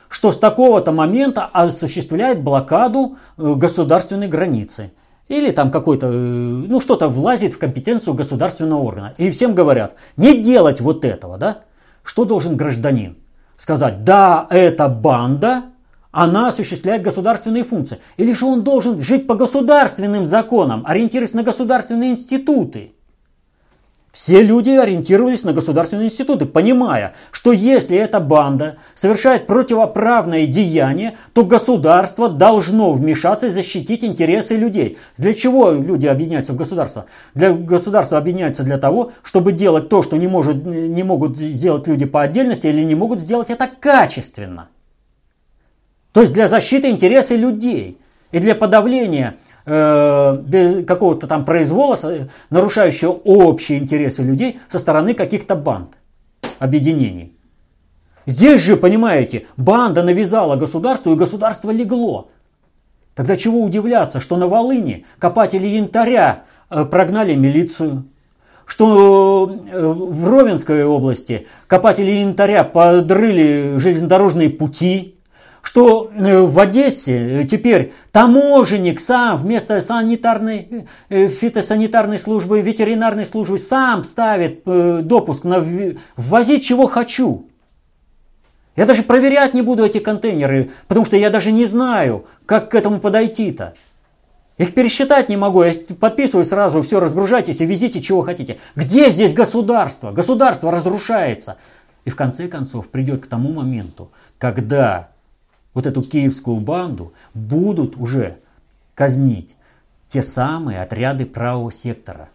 что с такого-то момента осуществляет блокаду э, государственной границы. Или там какой-то, э, ну что-то влазит в компетенцию государственного органа. И всем говорят, не делать вот этого, да? Что должен гражданин? Сказать, да, это банда, она осуществляет государственные функции. Или же он должен жить по государственным законам, ориентируясь на государственные институты. Все люди ориентировались на государственные институты, понимая, что если эта банда совершает противоправное деяние, то государство должно вмешаться и защитить интересы людей. Для чего люди объединяются в государство? Для государства объединяются для того, чтобы делать то, что не, может, не могут сделать люди по отдельности или не могут сделать это качественно. То есть для защиты интересов людей и для подавления э, какого-то там произвола, нарушающего общие интересы людей со стороны каких-то банд, объединений. Здесь же, понимаете, банда навязала государству, и государство легло. Тогда чего удивляться, что на Волыне копатели янтаря э, прогнали милицию, что э, в Ровенской области копатели янтаря подрыли железнодорожные пути, что э, в Одессе теперь таможенник сам вместо санитарной, э, фитосанитарной службы, ветеринарной службы сам ставит э, допуск на ввозить чего хочу. Я даже проверять не буду эти контейнеры, потому что я даже не знаю, как к этому подойти-то. Их пересчитать не могу, я подписываю сразу, все, разгружайтесь и везите чего хотите. Где здесь государство? Государство разрушается. И в конце концов придет к тому моменту, когда вот эту киевскую банду будут уже казнить те самые отряды правого сектора,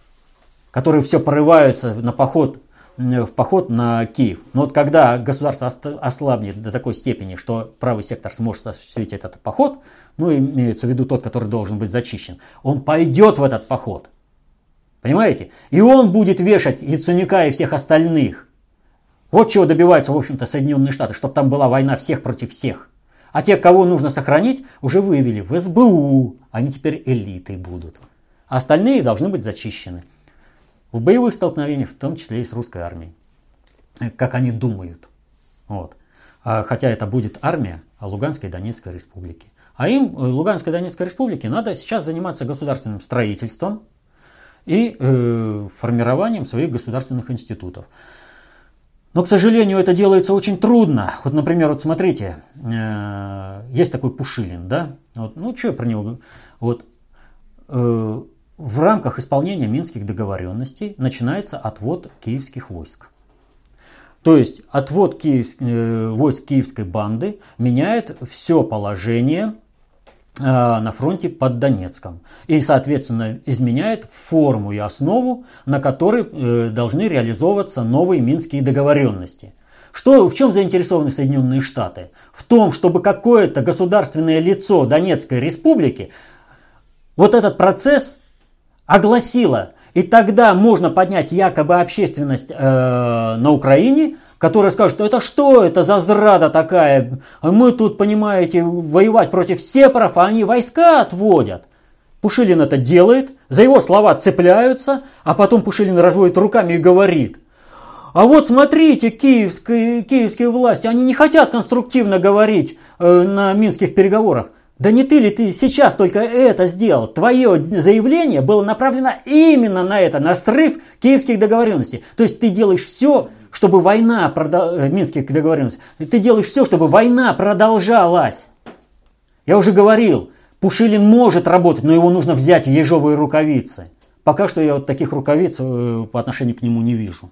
которые все порываются на поход, в поход на Киев. Но вот когда государство ослабнет до такой степени, что правый сектор сможет осуществить этот поход, ну имеется в виду тот, который должен быть зачищен, он пойдет в этот поход. Понимаете? И он будет вешать Яценюка и всех остальных. Вот чего добиваются, в общем-то, Соединенные Штаты, чтобы там была война всех против всех. А те, кого нужно сохранить, уже вывели в СБУ. Они теперь элитой будут. А остальные должны быть зачищены. В боевых столкновениях, в том числе и с русской армией. Как они думают. Вот. А, хотя это будет армия Луганской и Донецкой республики. А им, э, Луганской и Донецкой республике, надо сейчас заниматься государственным строительством и э, формированием своих государственных институтов. Но, к сожалению, это делается очень трудно. Вот, например, вот смотрите, э, есть такой Пушилин, да? Вот, ну, что я про него Вот, э, в рамках исполнения Минских договоренностей начинается отвод киевских войск. То есть отвод киев, э, войск киевской банды меняет все положение на фронте под Донецком. И, соответственно, изменяет форму и основу, на которой э, должны реализовываться новые минские договоренности. Что, в чем заинтересованы Соединенные Штаты? В том, чтобы какое-то государственное лицо Донецкой республики вот этот процесс огласило. И тогда можно поднять якобы общественность э, на Украине, которые скажут, это что это за зрада такая? Мы тут, понимаете, воевать против сепаров, а они войска отводят. Пушилин это делает, за его слова цепляются, а потом Пушилин разводит руками и говорит, а вот смотрите, киевские, киевские власти, они не хотят конструктивно говорить э, на минских переговорах. Да не ты ли ты сейчас только это сделал? Твое заявление было направлено именно на это, на срыв киевских договоренностей. То есть ты делаешь все, чтобы война, э, Минских договоренностей, ты делаешь все, чтобы война продолжалась. Я уже говорил, Пушилин может работать, но его нужно взять в ежовые рукавицы. Пока что я вот таких рукавиц э, по отношению к нему не вижу.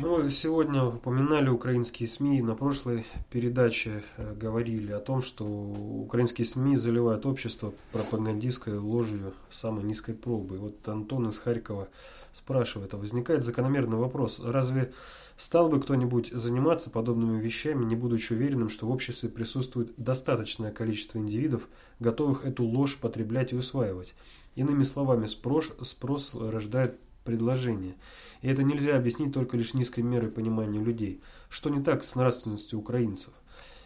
Ну, сегодня упоминали украинские СМИ. На прошлой передаче э, говорили о том, что украинские СМИ заливают общество пропагандистской ложью самой низкой пробы. Вот Антон из Харькова спрашивает, а возникает закономерный вопрос, разве стал бы кто-нибудь заниматься подобными вещами, не будучи уверенным, что в обществе присутствует достаточное количество индивидов, готовых эту ложь потреблять и усваивать? Иными словами, спрос, спрос рождает предложения. И это нельзя объяснить только лишь низкой мерой понимания людей. Что не так с нравственностью украинцев?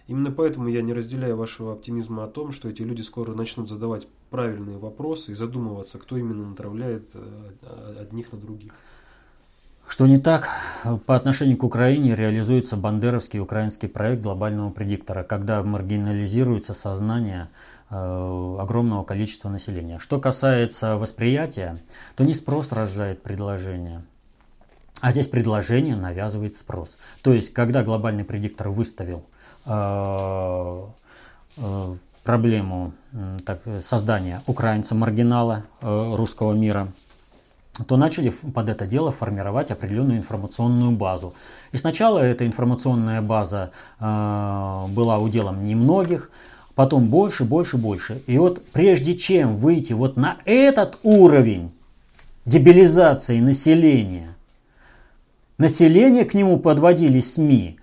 Именно поэтому я не разделяю вашего оптимизма о том, что эти люди скоро начнут задавать правильные вопросы и задумываться, кто именно натравляет э, одних на других. Что не так, по отношению к Украине реализуется бандеровский украинский проект глобального предиктора, когда маргинализируется сознание э, огромного количества населения. Что касается восприятия, то не спрос рождает предложение, а здесь предложение навязывает спрос. То есть, когда глобальный предиктор выставил проблему так, создания украинца-маргинала э, русского мира, то начали под это дело формировать определенную информационную базу. И сначала эта информационная база была уделом немногих, потом больше, больше, больше. И вот прежде чем выйти вот на этот уровень дебилизации населения, население к нему подводили СМИ,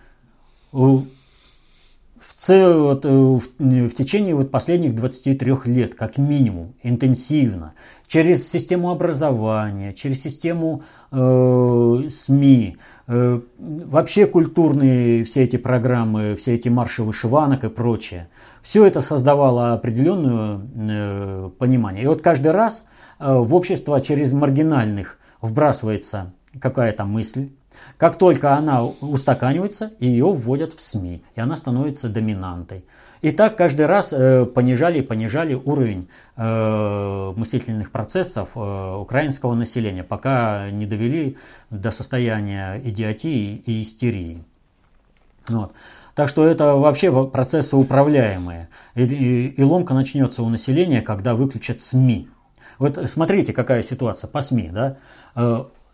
цел, вот, э, в, в течение вот последних 23 лет, как минимум, интенсивно, через систему образования, через систему э, СМИ, э, вообще культурные все эти программы, все эти марши вышиванок и прочее, все это создавало определенное э, понимание. И вот каждый раз э, в общество через маргинальных вбрасывается какая-то мысль, как только она устаканивается, ее вводят в СМИ, и она становится доминантой. И так каждый раз э, понижали и понижали уровень э, мыслительных процессов э, украинского населения, пока не довели до состояния идиотии и истерии. Вот. Так что это вообще процессы управляемые. И, и, и ломка начнется у населения, когда выключат СМИ. Вот смотрите, какая ситуация по СМИ. Да?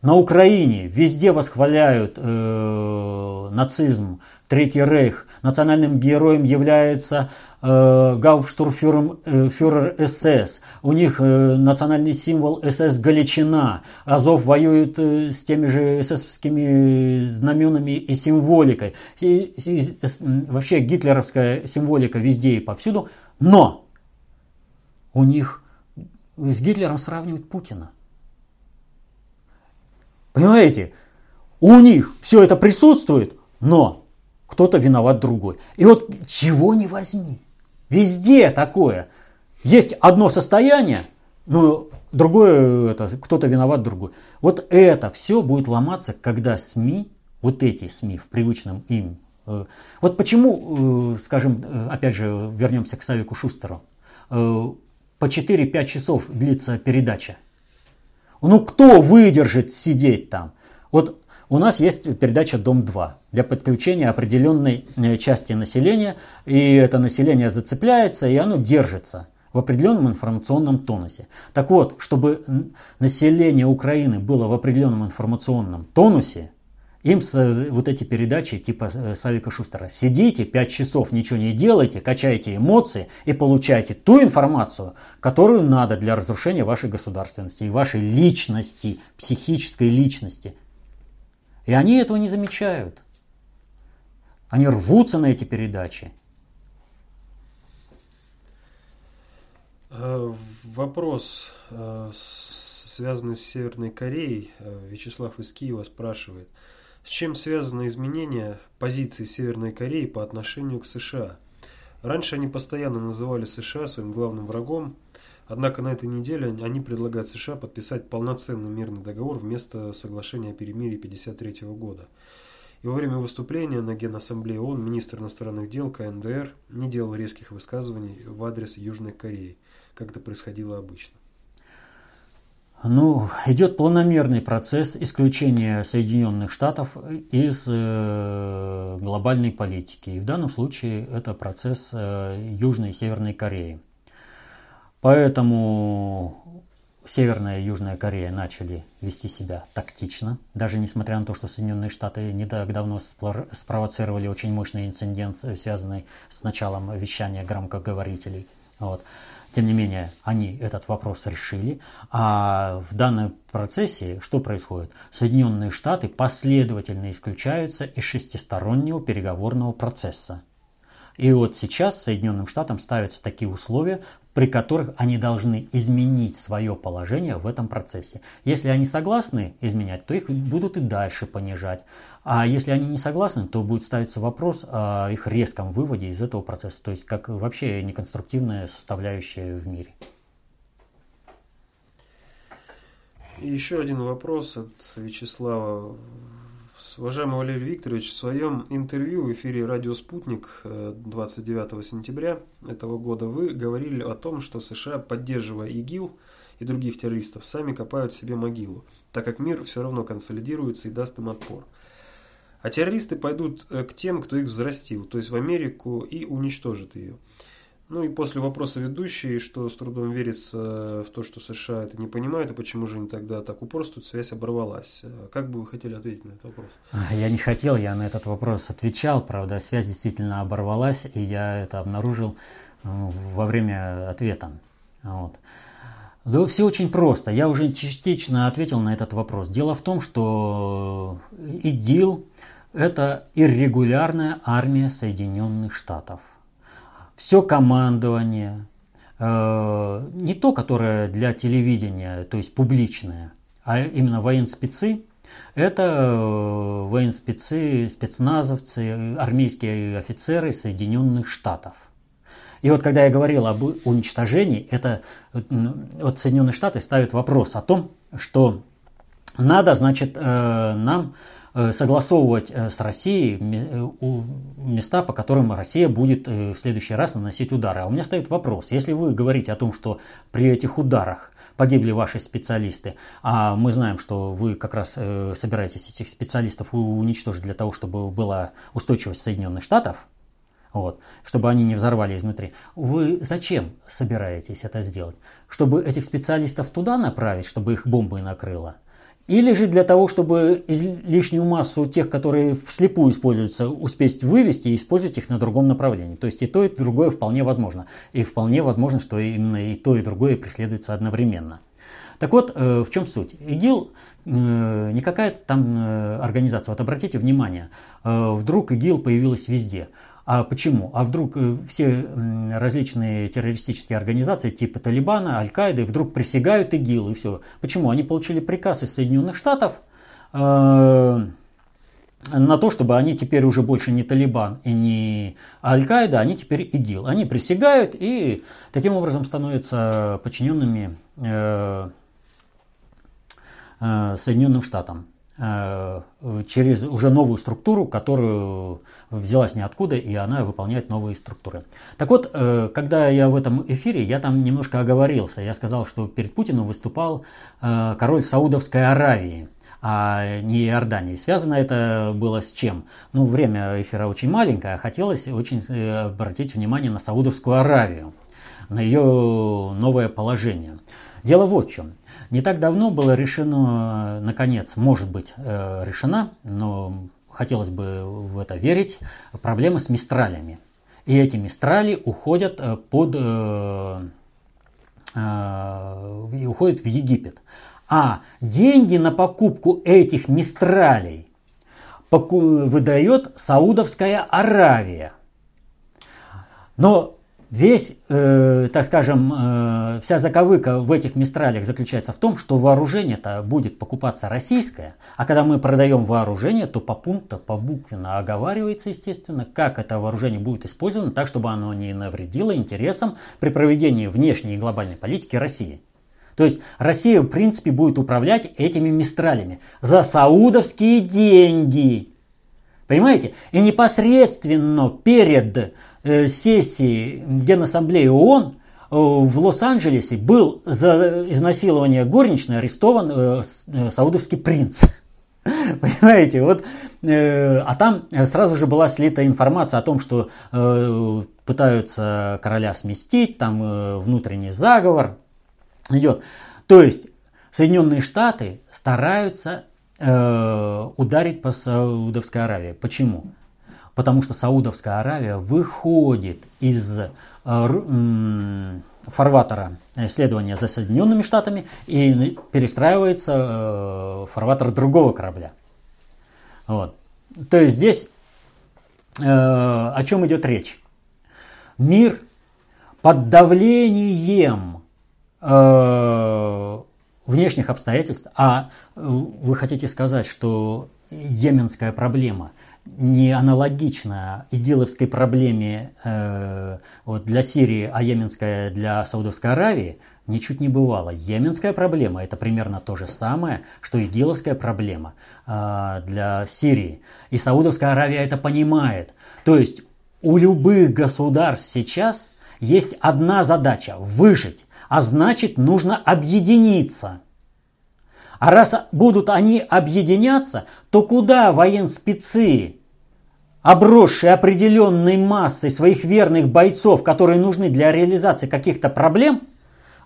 На Украине везде восхваляют э, нацизм, Третий Рейх. Национальным героем является э, гауптштурмфюрер э, СС. У них э, национальный символ СС Галичина. Азов воюет э, с теми же эсэсовскими знаменами и символикой. И, и, и, вообще гитлеровская символика везде и повсюду. Но у них с Гитлером сравнивают Путина. Понимаете? У них все это присутствует, но кто-то виноват другой. И вот чего не возьми. Везде такое. Есть одно состояние, но другое, это, кто-то виноват другой. Вот это все будет ломаться, когда СМИ, вот эти СМИ в привычном им. Э, вот почему, э, скажем, э, опять же, вернемся к Савику Шустеру. По 4-5 часов длится передача. Ну кто выдержит сидеть там? Вот у нас есть передача «Дом-2» для подключения определенной э, части населения, и это население зацепляется, и оно держится в определенном информационном тонусе. Так вот, чтобы население Украины было в определенном информационном тонусе, им вот эти передачи типа э, Савика Шустера. Сидите 5 часов, ничего не делайте, качайте эмоции и получайте ту информацию, которую надо для разрушения вашей государственности и вашей личности, психической личности. И они этого не замечают. Они рвутся на эти передачи. Э, вопрос, э, связанный с Северной Кореей. Вячеслав из Киева спрашивает – с чем связано изменение позиции Северной Кореи по отношению к США? Раньше они постоянно называли США своим главным врагом, однако на этой неделе они предлагают США подписать полноценный мирный договор вместо соглашения о перемирии 1953 года. И во время выступления на Генассамблее ООН министр иностранных дел КНДР не делал резких высказываний в адрес Южной Кореи, как это происходило обычно. Ну, идет планомерный процесс исключения Соединенных Штатов из э, глобальной политики. И в данном случае это процесс э, Южной и Северной Кореи. Поэтому Северная и Южная Корея начали вести себя тактично, даже несмотря на то, что Соединенные Штаты не так давно спровоцировали очень мощный инцидент, связанный с началом вещания громкоговорителей. Вот. Тем не менее, они этот вопрос решили. А в данном процессе что происходит? Соединенные Штаты последовательно исключаются из шестистороннего переговорного процесса. И вот сейчас Соединенным Штатам ставятся такие условия, при которых они должны изменить свое положение в этом процессе. Если они согласны изменять, то их будут и дальше понижать. А если они не согласны, то будет ставиться вопрос о их резком выводе из этого процесса, то есть как вообще неконструктивная составляющая в мире. еще один вопрос от Вячеслава. Уважаемый Валерий Викторович, в своем интервью в эфире «Радио Спутник» 29 э, сентября этого года вы говорили о том, что США, поддерживая ИГИЛ и других террористов, сами копают себе могилу, так как мир все равно консолидируется и даст им отпор. А террористы пойдут э, к тем, кто их взрастил, то есть в Америку, и уничтожат ее. Ну и после вопроса ведущей, что с трудом верится в то, что США это не понимают, и почему же они тогда так упорствуют, связь оборвалась. Как бы вы хотели ответить на этот вопрос? Я не хотел, я на этот вопрос отвечал, правда, связь действительно оборвалась, и я это обнаружил э, во время ответа. Вот. Да все очень просто. Я уже частично ответил на этот вопрос. Дело в том, что ИГИЛ – это иррегулярная армия Соединенных Штатов – все командование, э, не то, которое для телевидения, то есть публичное, а именно военспецы, это э, военспецы, спецназовцы, армейские офицеры Соединенных Штатов. И вот когда я говорил об уничтожении, это вот Соединенные Штаты ставят вопрос о том, что надо, значит, э, нам Э, согласовывать э, с Россией места, по которым Россия будет в следующий раз наносить удары. А у меня стоит вопрос, если вы говорите о том, что при этих ударах погибли ваши специалисты, а мы знаем, что вы как раз собираетесь этих специалистов уничтожить для того, чтобы была устойчивость Соединенных Штатов, вот, чтобы они не взорвали изнутри. Вы зачем собираетесь это сделать? Чтобы этих специалистов туда направить, чтобы их бомбой накрыло? Или же для того, чтобы лишнюю массу тех, которые вслепую используются, успеть вывести и использовать их на другом направлении. То есть и то, и другое вполне возможно. И вполне возможно, что именно и то, и другое преследуется одновременно. Так вот, э, в чем суть? ИГИЛ э, не какая-то там э, организация. Вот обратите внимание, вдруг ИГИЛ появилась везде. А почему? А вдруг все различные террористические организации типа Талибана, Аль-Каиды вдруг присягают ИГИЛ и все. Почему? Они получили приказ из Соединенных Штатов на то, чтобы они теперь уже больше не Талибан и не Аль-Каида, они теперь ИГИЛ. Они присягают и таким образом становятся подчиненными Э, Соединенным Штатам э, через уже новую структуру, которую взялась ниоткуда, и она выполняет новые структуры. Так вот, э, когда я в этом эфире, я там немножко оговорился. Я сказал, что перед Путиным выступал король Саудовской Аравии а не Иордании. Связано это было с чем? Ну, время эфира очень маленькое, а хотелось очень обратить внимание на Саудовскую Аравию, на ее новое положение. Дело вот в чем. Не так давно было решено, наконец, может быть, э, решена, но хотелось бы в это верить, проблема с мистралями. И эти мистрали уходят э, под э, уходят в Египет. А деньги на покупку этих мистралей выдает Саудовская Аравия. Но Весь, э, так скажем, э, вся заковыка в этих мистралях заключается в том, что вооружение-то будет покупаться российское, а когда мы продаем вооружение, то по пункту, по буквенно оговаривается, естественно, как это вооружение будет использовано, так, чтобы оно не навредило интересам при проведении внешней и глобальной политики России. То есть Россия, в принципе, будет управлять этими мистралями за саудовские деньги. Понимаете? И непосредственно перед сессии Генассамблеи ООН э, в Лос-Анджелесе был за изнасилование горничной арестован э, саудовский принц. Понимаете, вот, а там сразу же была слита информация о том, что пытаются короля сместить, там внутренний заговор идет. То есть Соединенные Штаты стараются ударить по Саудовской Аравии. Почему? Потому что Саудовская Аравия выходит из э, фарватера следования за Соединенными Штатами и перестраивается э, фарватер другого корабля. Вот. То есть здесь э, о чем идет речь? мир под давлением э, внешних обстоятельств, а э, вы хотите сказать, что йеменская проблема не аналогична идиловской проблеме э, вот для Сирии, а йеменская для Саудовской Аравии, ничуть не бывало. Йеменская проблема это примерно то же самое, что идиловская проблема э, для Сирии. И Саудовская Аравия это понимает. То есть у любых государств сейчас есть одна задача – выжить, а значит нужно объединиться. А раз будут они объединяться, то куда военспецы, обросшие определенной массой своих верных бойцов, которые нужны для реализации каких-то проблем,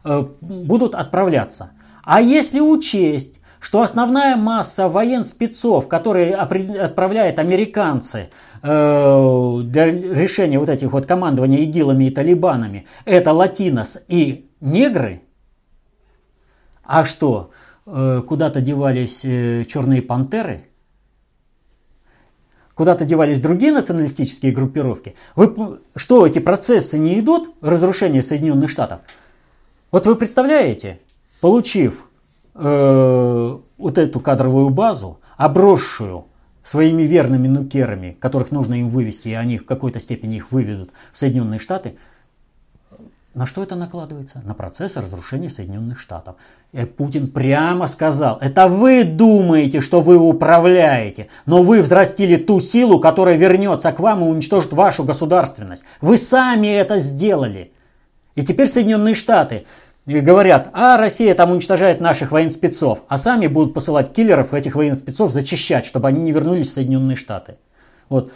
э, будут отправляться? А если учесть, что основная масса военспецов, которые отправляют американцы э, для решения вот этих вот командования ИГИЛами и талибанами, это латинос и негры, а что, куда-то девались э, черные пантеры, куда-то девались другие националистические группировки. Вы, что, эти процессы не идут, разрушение Соединенных Штатов? Вот вы представляете, получив э, вот эту кадровую базу, обросшую своими верными нукерами, которых нужно им вывести, и они в какой-то степени их выведут в Соединенные Штаты, на что это накладывается? На процесс разрушения Соединенных Штатов. И Путин прямо сказал, это вы думаете, что вы управляете, но вы взрастили ту силу, которая вернется к вам и уничтожит вашу государственность. Вы сами это сделали. И теперь Соединенные Штаты и говорят, а Россия там уничтожает наших военспецов, а сами будут посылать киллеров этих военспецов зачищать, чтобы они не вернулись в Соединенные Штаты. Вот.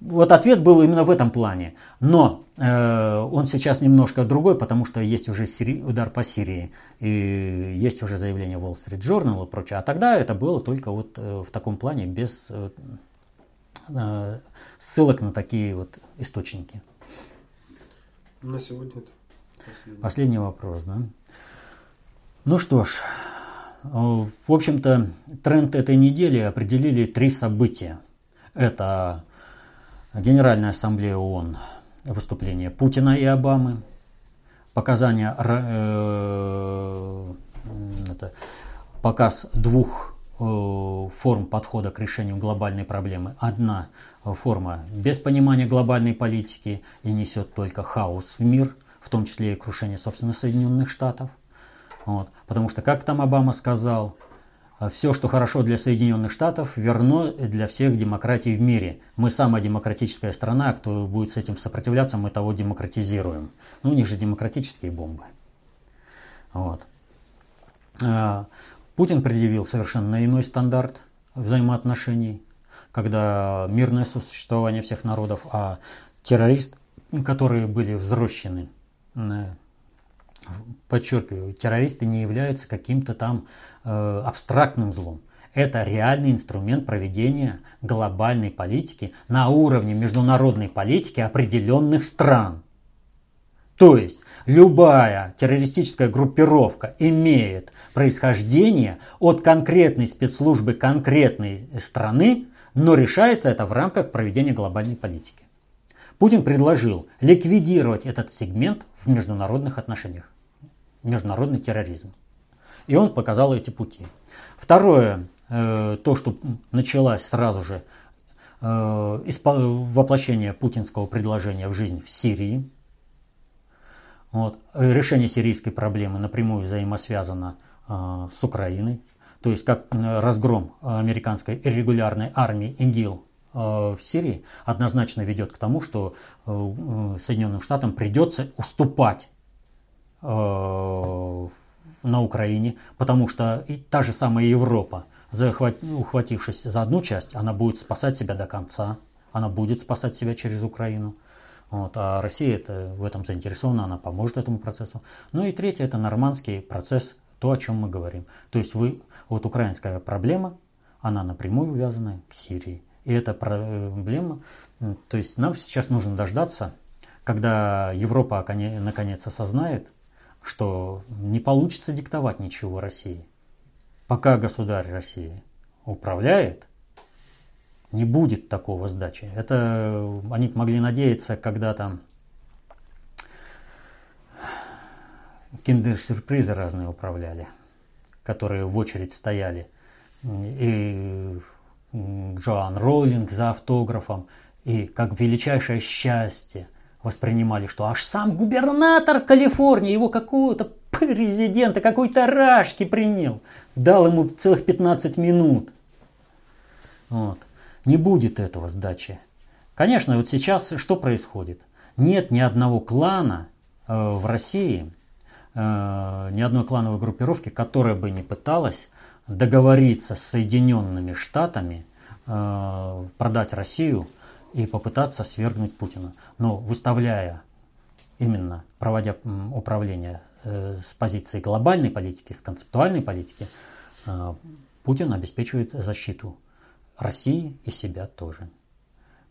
Вот ответ был именно в этом плане. Но э, он сейчас немножко другой, потому что есть уже сири... удар по Сирии, и есть уже заявление Wall Street Journal и прочее. А тогда это было только вот э, в таком плане, без э, э ссылок на такие вот источники. На сегодня это Последний. Последний вопрос, да? Ну что ж, э, в общем-то, тренд этой недели определили три события. Это Генеральная ассамблея ООН, выступление Путина и Обамы, показания, э, это, показ двух э, форм подхода к решению глобальной проблемы. Одна форма без понимания глобальной политики и несет только хаос в мир – в том числе и крушение, собственно, Соединенных Штатов. Вот. Потому что, как там Обама сказал, все, что хорошо для Соединенных Штатов, верно для всех демократий в мире. Мы самая демократическая страна, кто будет с этим сопротивляться, мы того демократизируем. Ну, у них же демократические бомбы. Вот. А, Путин предъявил совершенно иной стандарт взаимоотношений, когда мирное сосуществование всех народов, а террорист, которые были взрощены подчеркиваю, террористы не являются каким-то там э, абстрактным злом. Это реальный инструмент проведения глобальной политики на уровне международной политики определенных стран. То есть любая террористическая группировка имеет происхождение от конкретной спецслужбы конкретной страны, но решается это в рамках проведения глобальной политики. Путин предложил ликвидировать этот сегмент в международных отношениях, международный терроризм. И он показал эти пути. Второе, э, то, что началось сразу же э, воплощение путинского предложения в жизнь в Сирии. Вот. Решение сирийской проблемы напрямую взаимосвязано э, с Украиной. То есть как разгром американской регулярной армии ИГИЛ в Сирии однозначно ведет к тому, что Соединенным Штатам придется уступать на Украине, потому что и та же самая Европа, ухватившись за одну часть, она будет спасать себя до конца, она будет спасать себя через Украину. Вот, а Россия это, в этом заинтересована, она поможет этому процессу. Ну и третье, это нормандский процесс, то, о чем мы говорим. То есть вы, вот украинская проблема, она напрямую увязана к Сирии. И эта проблема, то есть нам сейчас нужно дождаться, когда Европа наконец осознает, что не получится диктовать ничего России. Пока государь России управляет, Не будет такого сдачи. Это они могли надеяться, когда там киндер-сюрпризы разные управляли, которые в очередь стояли. И Джоан Роллинг за автографом, и как величайшее счастье воспринимали, что аж сам губернатор Калифорнии, его какого-то президента, какой-то рашки принял, дал ему целых 15 минут. Вот. Не будет этого сдачи. Конечно, вот сейчас что происходит? Нет ни одного клана э, в России, э, ни одной клановой группировки, которая бы не пыталась договориться с Соединенными Штатами, э, продать Россию и попытаться свергнуть Путина. Но выставляя именно, проводя управление э, с позиции глобальной политики, с концептуальной политики, э, Путин обеспечивает защиту России и себя тоже.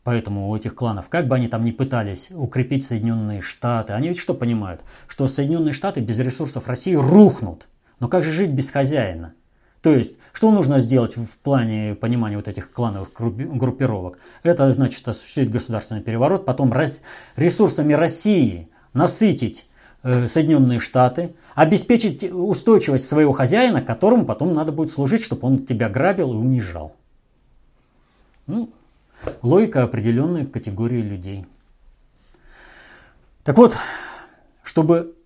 Поэтому у этих кланов, как бы они там ни пытались укрепить Соединенные Штаты, они ведь что понимают? Что Соединенные Штаты без ресурсов России рухнут. Но как же жить без хозяина? То есть, что нужно сделать в плане понимания вот этих клановых группировок? Это значит осуществить государственный переворот, потом ресурсами России насытить э, Соединенные Штаты, обеспечить устойчивость своего хозяина, которому потом надо будет служить, чтобы он тебя грабил и унижал. Ну, логика определенной категории людей. Так вот, чтобы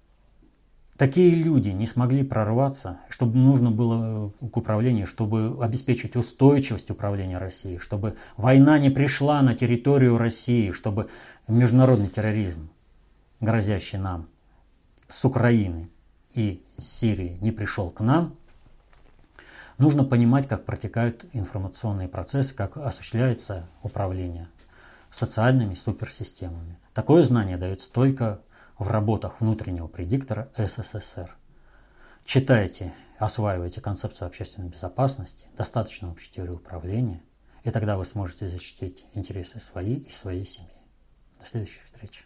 такие люди не смогли прорваться, чтобы нужно было к управлению, чтобы обеспечить устойчивость управления Россией, чтобы война не пришла на территорию России, чтобы международный терроризм, грозящий нам с Украины и Сирии, не пришел к нам, нужно понимать, как протекают информационные процессы, как осуществляется управление социальными суперсистемами. Такое знание дается только в работах внутреннего предиктора СССР. Читайте, осваивайте концепцию общественной безопасности, достаточно общей теории управления, и тогда вы сможете защитить интересы свои и своей семьи. До следующей встречи.